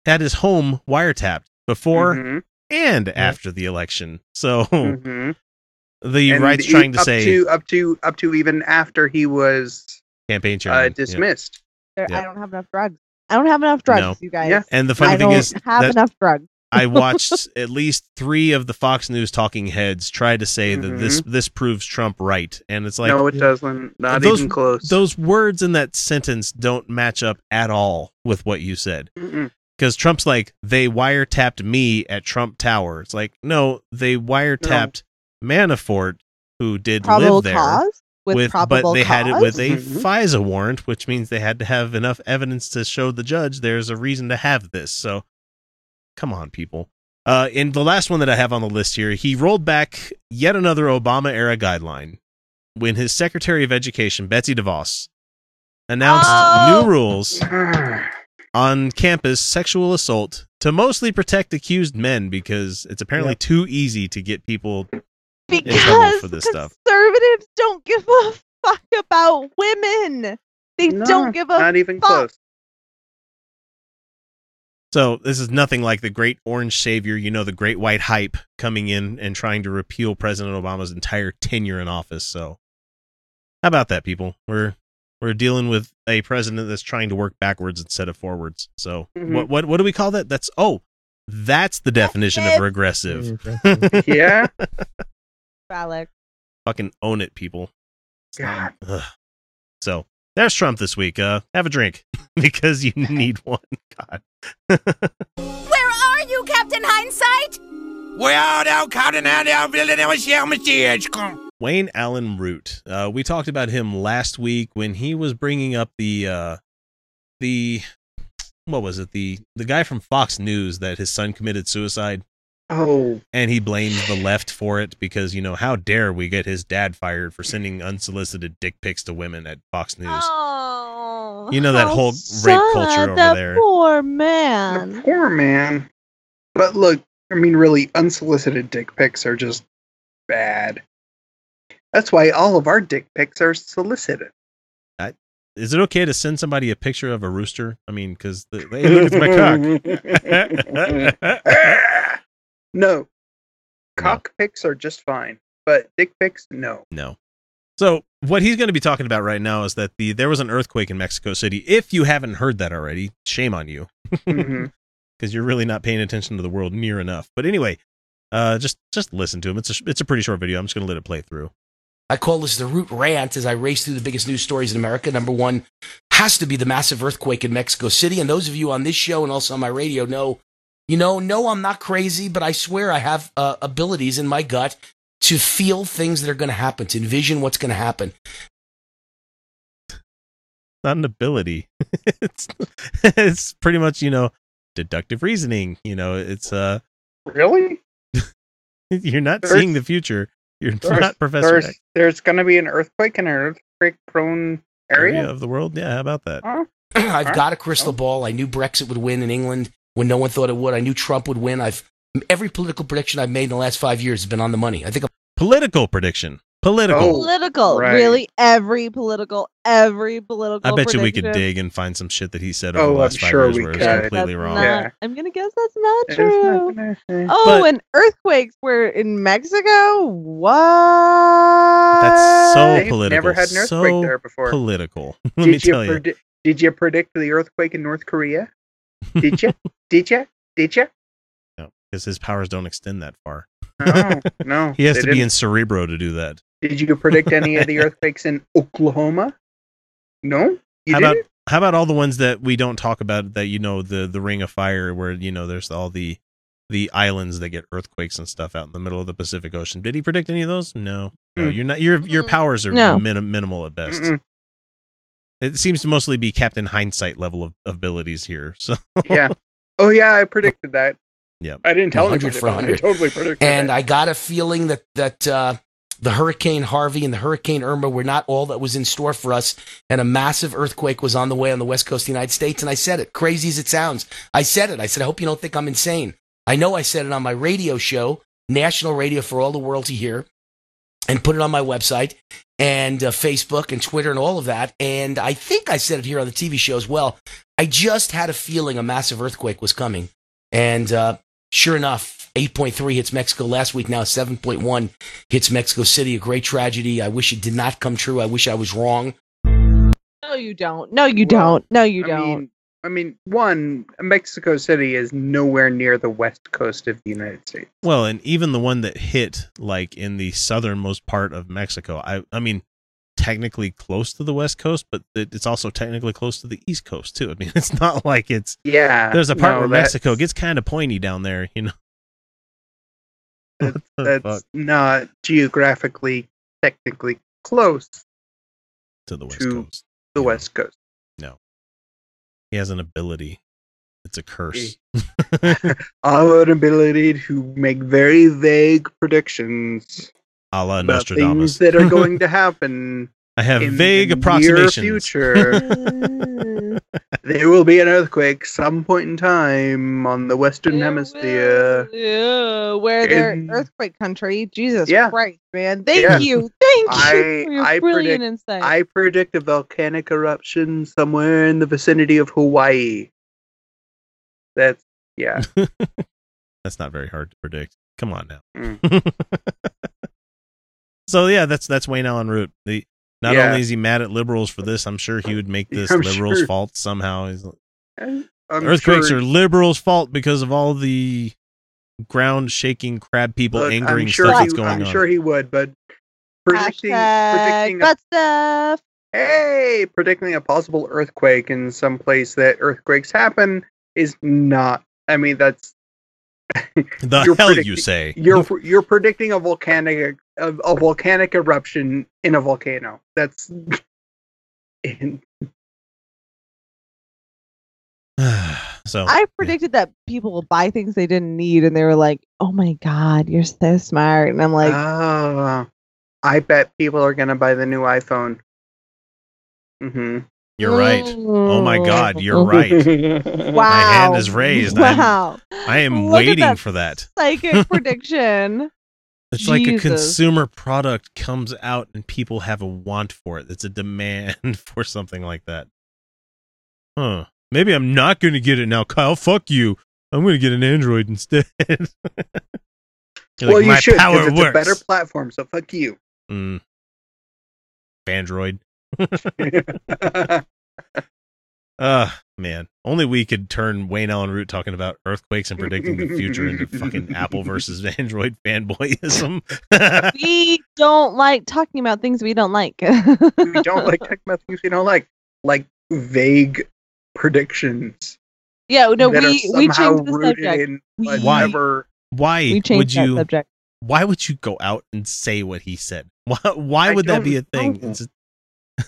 had his home wiretapped before Mhm, and after the election. So mhm. the And right's trying to up say to up to up to even after he was campaign chairman. uh, Yeah. dismissed. There- Yeah. I don't have enough drugs. I don't have enough drugs, No. you guys. Yeah. And the funny I thing don't is have that enough drugs. I watched at least three of the Fox News talking heads try to say that this this proves Trump right, and it's like Mm-hmm. no, it doesn't. Not those- even close. those words in that sentence don't match up at all with what you said. Because Trump's like they wiretapped me at Trump Tower. It's like no, they wiretapped Manafort, who did Probable live there. cause? With, but probable they had it with a Mhm. FISA warrant, which means they had to have enough evidence to show the judge there's a reason to have this. So, come on, people. Uh, in the last one that I have on the list here, he rolled back yet another Obama era guideline when his Secretary of Education, Betsy DeVos, announced Oh! new rules on campus sexual assault to mostly protect accused men because it's apparently Yep. too easy to get people because trouble for this stuff. conservatives don't give a fuck about women. They No, don't give a not even fuck. close. So this is nothing like the great orange savior, you know, the great white hype coming in and trying to repeal President Obama's entire tenure in office. So how about that, people? We're we're dealing with a president that's trying to work backwards instead of forwards. So Mhm. what what what do we call that? That's oh, that's the definition of regressive. Yeah. Alex. Fucking own it, people. God. Ugh. So there's Trump this week. Uh, have a drink because you need one. God. Where are you, Captain Hindsight? Well, now, Captain Andy, I'm feeling a share message. Come. Wayne Allyn Root. Uh, we talked about him last week when he was bringing up the uh, the what was it the the guy from Fox News that his son committed suicide Oh, and he blames the left for it because you know how dare we get his dad fired for sending unsolicited dick pics to women at Fox News. Oh, You know that how whole rape culture over that there. Poor the man. poor man. But look, I mean, really, unsolicited dick pics are just bad. That's why all of our dick pics are solicited. Is it okay to send somebody a picture of a rooster? I mean, because hey, look, it's my cock. no, cock pics are just fine, but dick pics, no. No. So what he's going to be talking about right now is that the there was an earthquake in Mexico City. If you haven't heard that already, shame on you, because you're really not paying attention to the world near enough. But anyway, uh, just just listen to him. It's a it's a pretty short video. I'm just going to let it play through. I call this the root rant as I race through the biggest news stories in America. Number one has to be the massive earthquake in Mexico City. And those of you on this show and also on my radio know, you know, no, I'm not crazy, but I swear I have uh, abilities in my gut to feel things that are going to happen, to envision what's going to happen. Not an ability. it's it's pretty much you know deductive reasoning. You know, it's uh Really? You're not There's- seeing the future. You're There's, not Professor there's, there's going to be an earthquake in an earthquake prone area. of the world. Yeah, how about that? Huh? I've got a crystal ball. I knew Brexit would win in England when no one thought it would. I knew Trump would win. I've every political prediction I've made in the last five years has been on the money. I think I'm Political prediction. Political. Oh, political. right. Really, every political, every political. I bet you we could dig and find some shit that he said oh, over Oh, the I'm last five sure years we where it was completely That's wrong. not- Yeah. I'm gonna guess that's not It's true. not Oh, But- and earthquakes were in Mexico. What? That's so They've political. never had an earthquake so there before. Political. Let me Did you, tell you. predi- did you predict the earthquake in North Korea? Did you? did you? Did you? No, because his powers don't extend that far. No, no. He has they to be in. Cerebro to do that. Did you predict any of the earthquakes in Oklahoma? No. You how did about how about all the ones that we don't talk about that you know the the Ring of Fire where you know there's all the the islands that get earthquakes and stuff out in the middle of the Pacific Ocean. Did he predict any of those? No. No, Mm. you're not your your powers are No. minim- minimal at best. Mm-mm. It seems to mostly be Captain Hindsight level of abilities here. So Yeah. Oh yeah, I predicted that. Yeah. I didn't tell 100 for I 100. totally predicted and that. I got a feeling that that uh, the Hurricane Harvey and the Hurricane Irma were not all that was in store for us, and a massive earthquake was on the way on the west coast of the United States. And I said it, crazy as it sounds. I said it. I said, I hope you don't think I'm insane. I know I said it on my radio show, national radio for all the world to hear, and put it on my website and uh, Facebook and Twitter and all of that. And I think I said it here on the TV show as well. I just had a feeling a massive earthquake was coming. And uh, sure enough, 8.3 hits Mexico last week. Now 7.1 hits Mexico City. A great tragedy. I wish it did not come true. I wish I was wrong. No, you don't. No, you Well, don't. No, you I don't. Mean, I mean, one, Mexico City is nowhere near the west coast of the United States. well, and even the one that hit like in the southernmost part of Mexico. I I mean technically close to the west coast, but it's also technically close to the east coast too. I mean, it's not like it's Yeah. there's a part no, where that's- Mexico gets kind of pointy down there, you know. The That's not geographically, technically close to the west to coast. the west coast. No. He has an ability. It's a curse. Our ability to make very vague predictions A la about things that are going to happen. I have in vague the approximations. Near future, there will be an earthquake some point in time on the western hemisphere. Yeah, where they're earthquake country. Jesus Yeah. Christ, man. Thank Yeah. you. Thank I- you I brilliant predict- insight. I predict a volcanic eruption somewhere in the vicinity of Hawaii. That's yeah. That's not very hard to predict. Come on now. Mm. so yeah, that's that's Wayne Allyn Root. The not Yeah. only is he mad at liberals for this, I'm sure he would make this I'm liberals' sure. fault somehow. He's like, earthquakes sure- are liberals' fault because of all the ground shaking crab people Look, angering I'm sure stuff he, that's going I'm on. sure he would, but predicting Hashtag predicting a, stuff. hey predicting a possible earthquake in some place that earthquakes happen is not. I mean, that's the you're hell you say? you're you're predicting a volcanic a, a volcanic eruption in a volcano. That's in, so I predicted that people will buy things they didn't need, and they were like, "Oh my god, you're so smart!" And I'm like, Ah, I bet people are gonna buy the new iPhone. Mm-hmm. You're right. Oh my God, you're right. "Wow, My hand is raised. I'm- Wow, I am Look waiting that for that. psychic prediction." It's like a consumer product comes out and people have a want for it. It's a demand for something like that. Huh. Maybe I'm not going to get it now, Kyle. Fuck you. I'm going to get an Android instead. Well, like, you "My should power because it's works." a better platform. So fuck you. Mm. Android. Uh man. Only we could turn Wayne Allyn Root talking about earthquakes and predicting the future into fucking Apple versus Android fanboyism. we don't like talking about things we don't like. we don't like talking about things we don't like, like vague predictions. Yeah, no, we we somehow changed the subject. in We- whatever. Why We would changed that you subject. why would you go out and say what he said? Why why I would that be a thing? know.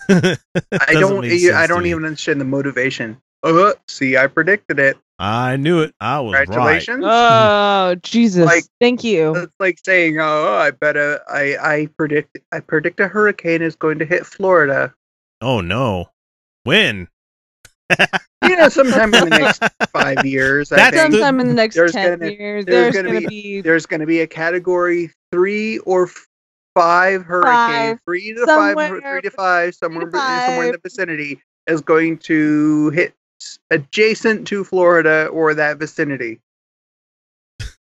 It's just- I don't. make I don't even understand the motivation. Uh, see, I predicted it. I knew it. I was right. Oh Jesus! Like- Thank you. It's like saying, "Oh, I bet a, I I predict I predict a hurricane is going to hit Florida." Oh no. When? You know, sometime in the next five years. I That's think. Sometime in the next there's ten gonna- years, there's there's, gonna gonna, be- be, there's going to be a category three or f- five hurricane, Five. three to five, Somewhere three to five, somewhere, to somewhere in the vicinity is going to hit adjacent to Florida or that vicinity.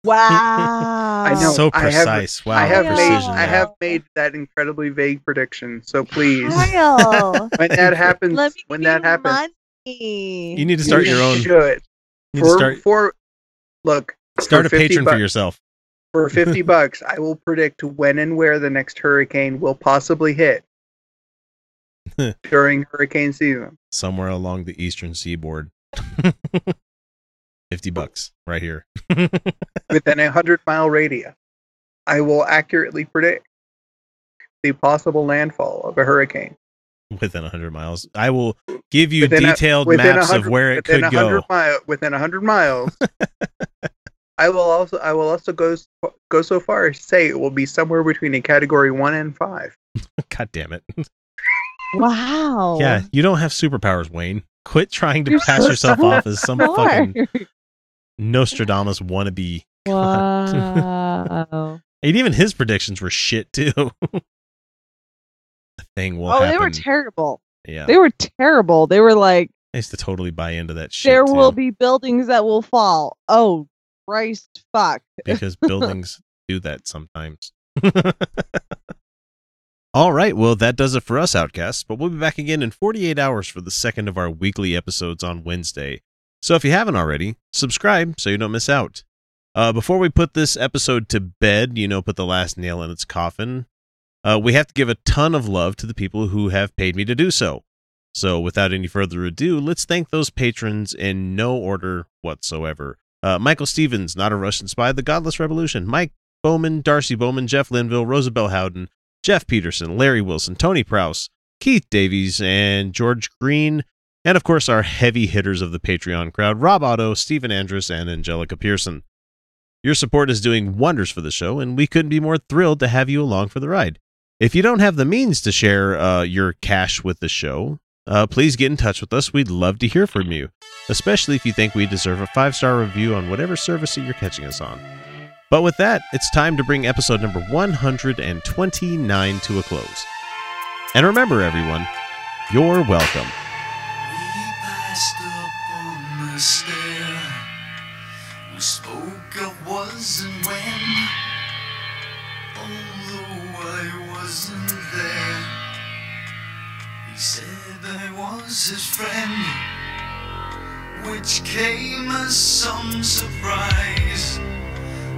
wow. I know. So I have- precise. wow. I have made I have made that incredibly vague prediction. So please, Kyle, when that happens, let me when that you happens, money. You need to start you your own. Should You need to for start for look start a for 50 patron bucks- for yourself. For fifty bucks, I will predict when and where the next hurricane will possibly hit during hurricane season. somewhere along the eastern seaboard. 50 bucks right here. within a hundred mile radius. I will accurately predict the possible landfall of a hurricane. Within 100 miles. I will give you Within detailed a maps of where it could go. Mile, within a hundred miles. I will also I will also go go so far as to say it will be somewhere between a category one and five. God damn it. Wow. Yeah, you don't have superpowers, Wayne. Quit trying to You're pass so yourself off as some fucking. Nostradamus wannabe. Wow. And even his predictions were shit too. the thing will oh, happen. they were terrible. yeah, They were terrible. They were like, I used to totally buy into that shit there too, will be buildings that will fall. Oh, Christ, fuck. because buildings do that sometimes. All right, well that does it for us, Outcasts. But we'll be back again in 48 hours for the second of our weekly episodes on Wednesday. So if you haven't already, subscribe so you don't miss out. Uh, before we put this episode to bed, you know, put the last nail in its coffin, uh, we have to give a ton of love to the people who have paid me to do so. So without any further ado, let's thank those patrons in no order whatsoever. Uh, Michael Stevens, Not a Russian Spy, The Godless Revolution, Mike Bowman, Darcy Bowman, Jeff Linville, Rosabelle Howden, Jeff Peterson, Larry Wilson, Tony Prouse, Keith Davies, and George Green, and of course our heavy hitters of the Patreon crowd, Rob Otto, Stephen Andrus, and Angelica Pearson. Your support is doing wonders for the show, and we couldn't be more thrilled to have you along for the ride. If you don't have the means to share uh, your cash with the show, uh, please get in touch with us. We'd love to hear from you, especially if you think we deserve a five star review on whatever service that you're catching us on. But with that, it's time to bring episode number 129 to a close. And remember, everyone, you're welcome. We spoke of was and when, although I wasn't there. He said I was his friend, which came as some surprise.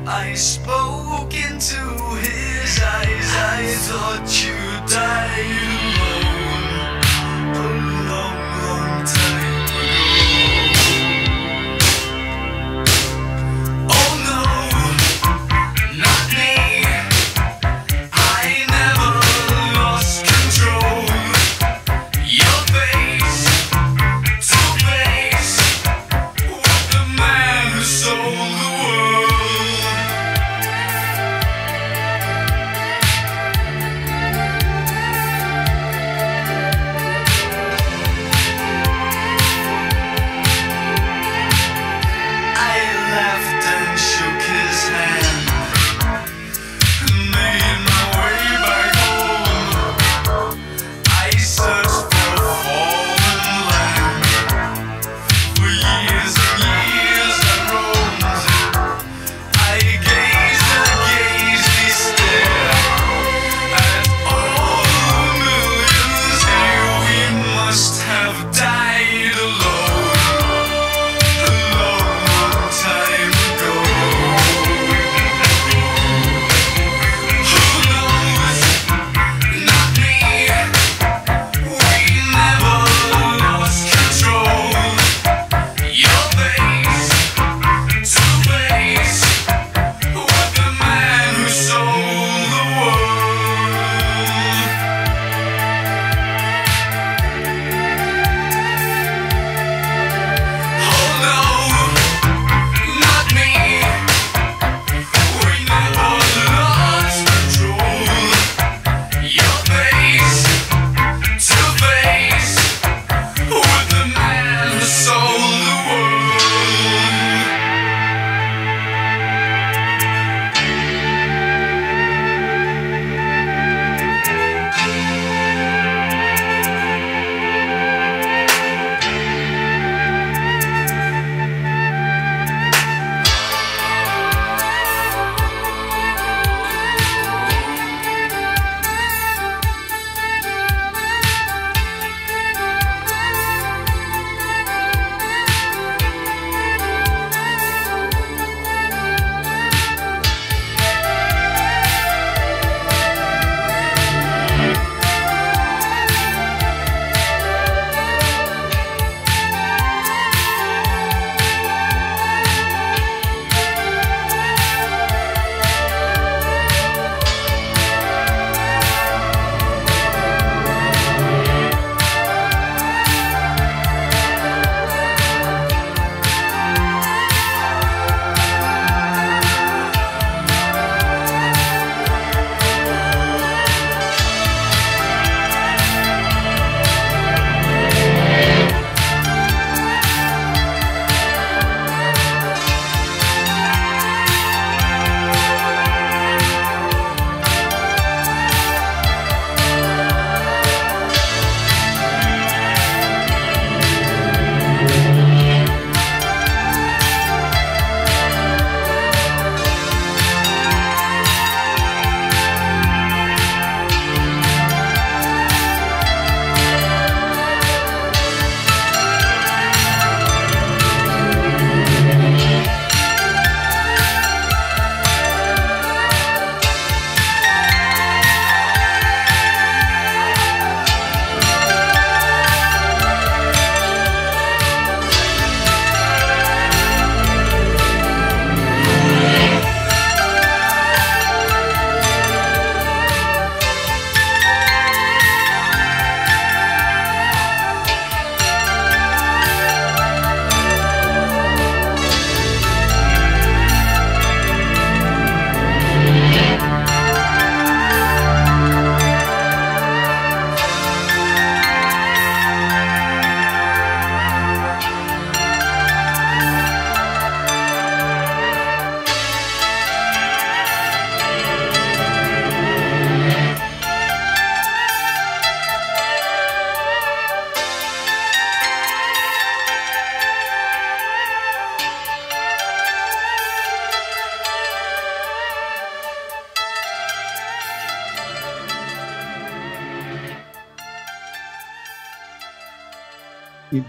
I spoke into his eyes. I thought you died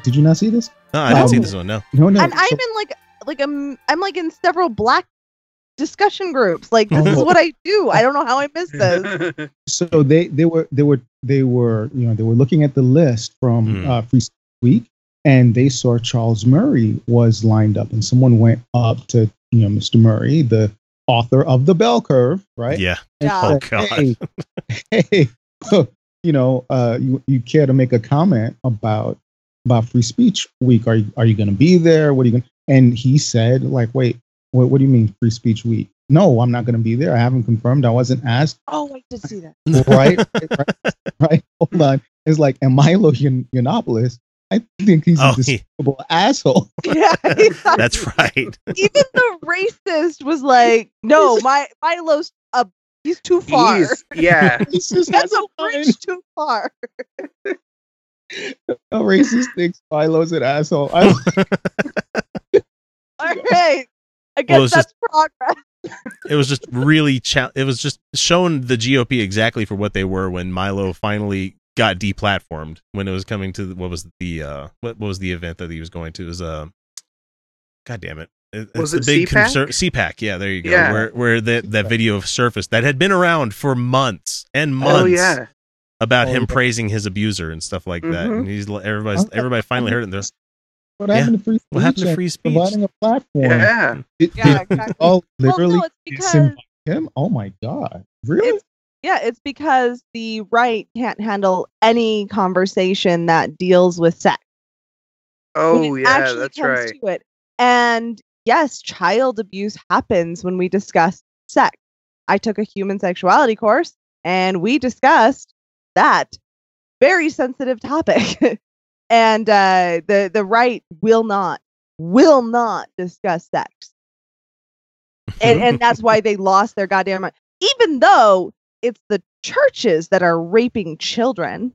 Did you not see this? No, I didn't see Um, this one. No. No, no. and I'm in like like I'm I'm like in several black discussion groups. Like this is Oh. what I do. I don't know how I missed this. so they they were they were they were you know they were looking at the list from Hmm. uh, Free Speech Week, and they saw Charles Murray was lined up, and someone went up to you know Mr. Murray, the author of the Bell Curve, right? Yeah. and Yeah. Oh said, God. Hey, hey, you know, uh, you you care to make a comment about about Free Speech Week? Are you are you going to be there? What are you going? And he said, like, wait, what what do you mean Free Speech Week? No, I'm not going to be there. I haven't confirmed. I wasn't asked Oh, I did see that. right, right, right. Hold on. It's like, and Milo Yian- Yiannopoulos, I think he's Oh, a he- despicable asshole. Yeah, he That's right. even the racist was like, no, my Milo's uh, he's too far. He's, yeah. It's just That's a not bridge too far. A racist thinks Milo's an asshole. I, All right. I guess Well, it's that's progress. it was just really cha- it was just showing the GOP exactly for what they were when Milo finally got deplatformed when it was coming to the, what was the uh what, what was the event that he was going to it was uh god damn it It- Was it's it the big CPAC? conser- CPAC yeah there you go Yeah. where where that that video of Surface that had been around for months and months Oh yeah. About Oh, him yeah. praising his abuser and stuff like that Mhm. and he's everybody's everybody finally heard it and they're what Yeah. happened to free speech? What happened to free speech? Providing a platform. Yeah. It, Yeah, exactly. all Well, literally no, it's because him. Oh my god! Really? It's- yeah, it's because the right can't handle any conversation that deals with sex. Oh it yeah, actually that's comes right. to it. And yes, child abuse happens when we discuss sex. I took a human sexuality course and we discussed that very sensitive topic. and uh, the the right will not will not discuss sex. And and that's why they lost their goddamn mind. Even though it's the churches that are raping children,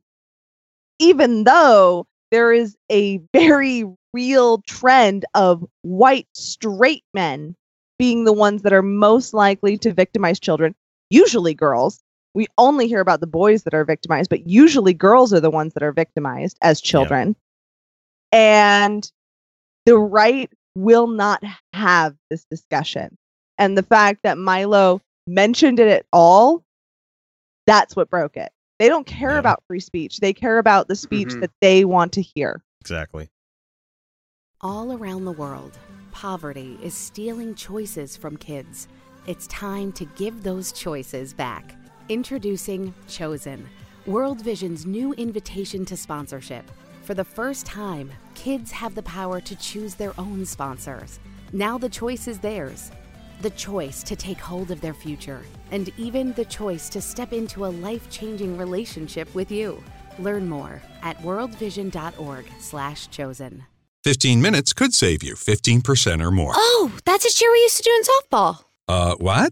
even though there is a very real trend of white straight men being the ones that are most likely to victimize children, usually girls. We only hear about the boys that are victimized, but usually girls are the ones that are victimized as children. And the right will not have this discussion. And the fact that Milo mentioned it at all, that's what broke it. They don't care Yeah. about free speech. They care about the speech Mhm. that they want to hear. exactly All around the world, poverty is stealing choices from kids. It's time to give those choices back. Introducing Chosen, World Vision's new invitation to sponsorship. For the first time, kids have the power to choose their own sponsors. Now the choice is theirs. The choice to take hold of their future, and even the choice to step into a life-changing relationship with you. Learn more at worldvision.org/chosen. 15 minutes could save you 15% or more. Oh, that's a cheer we used to do in softball. Uh, what?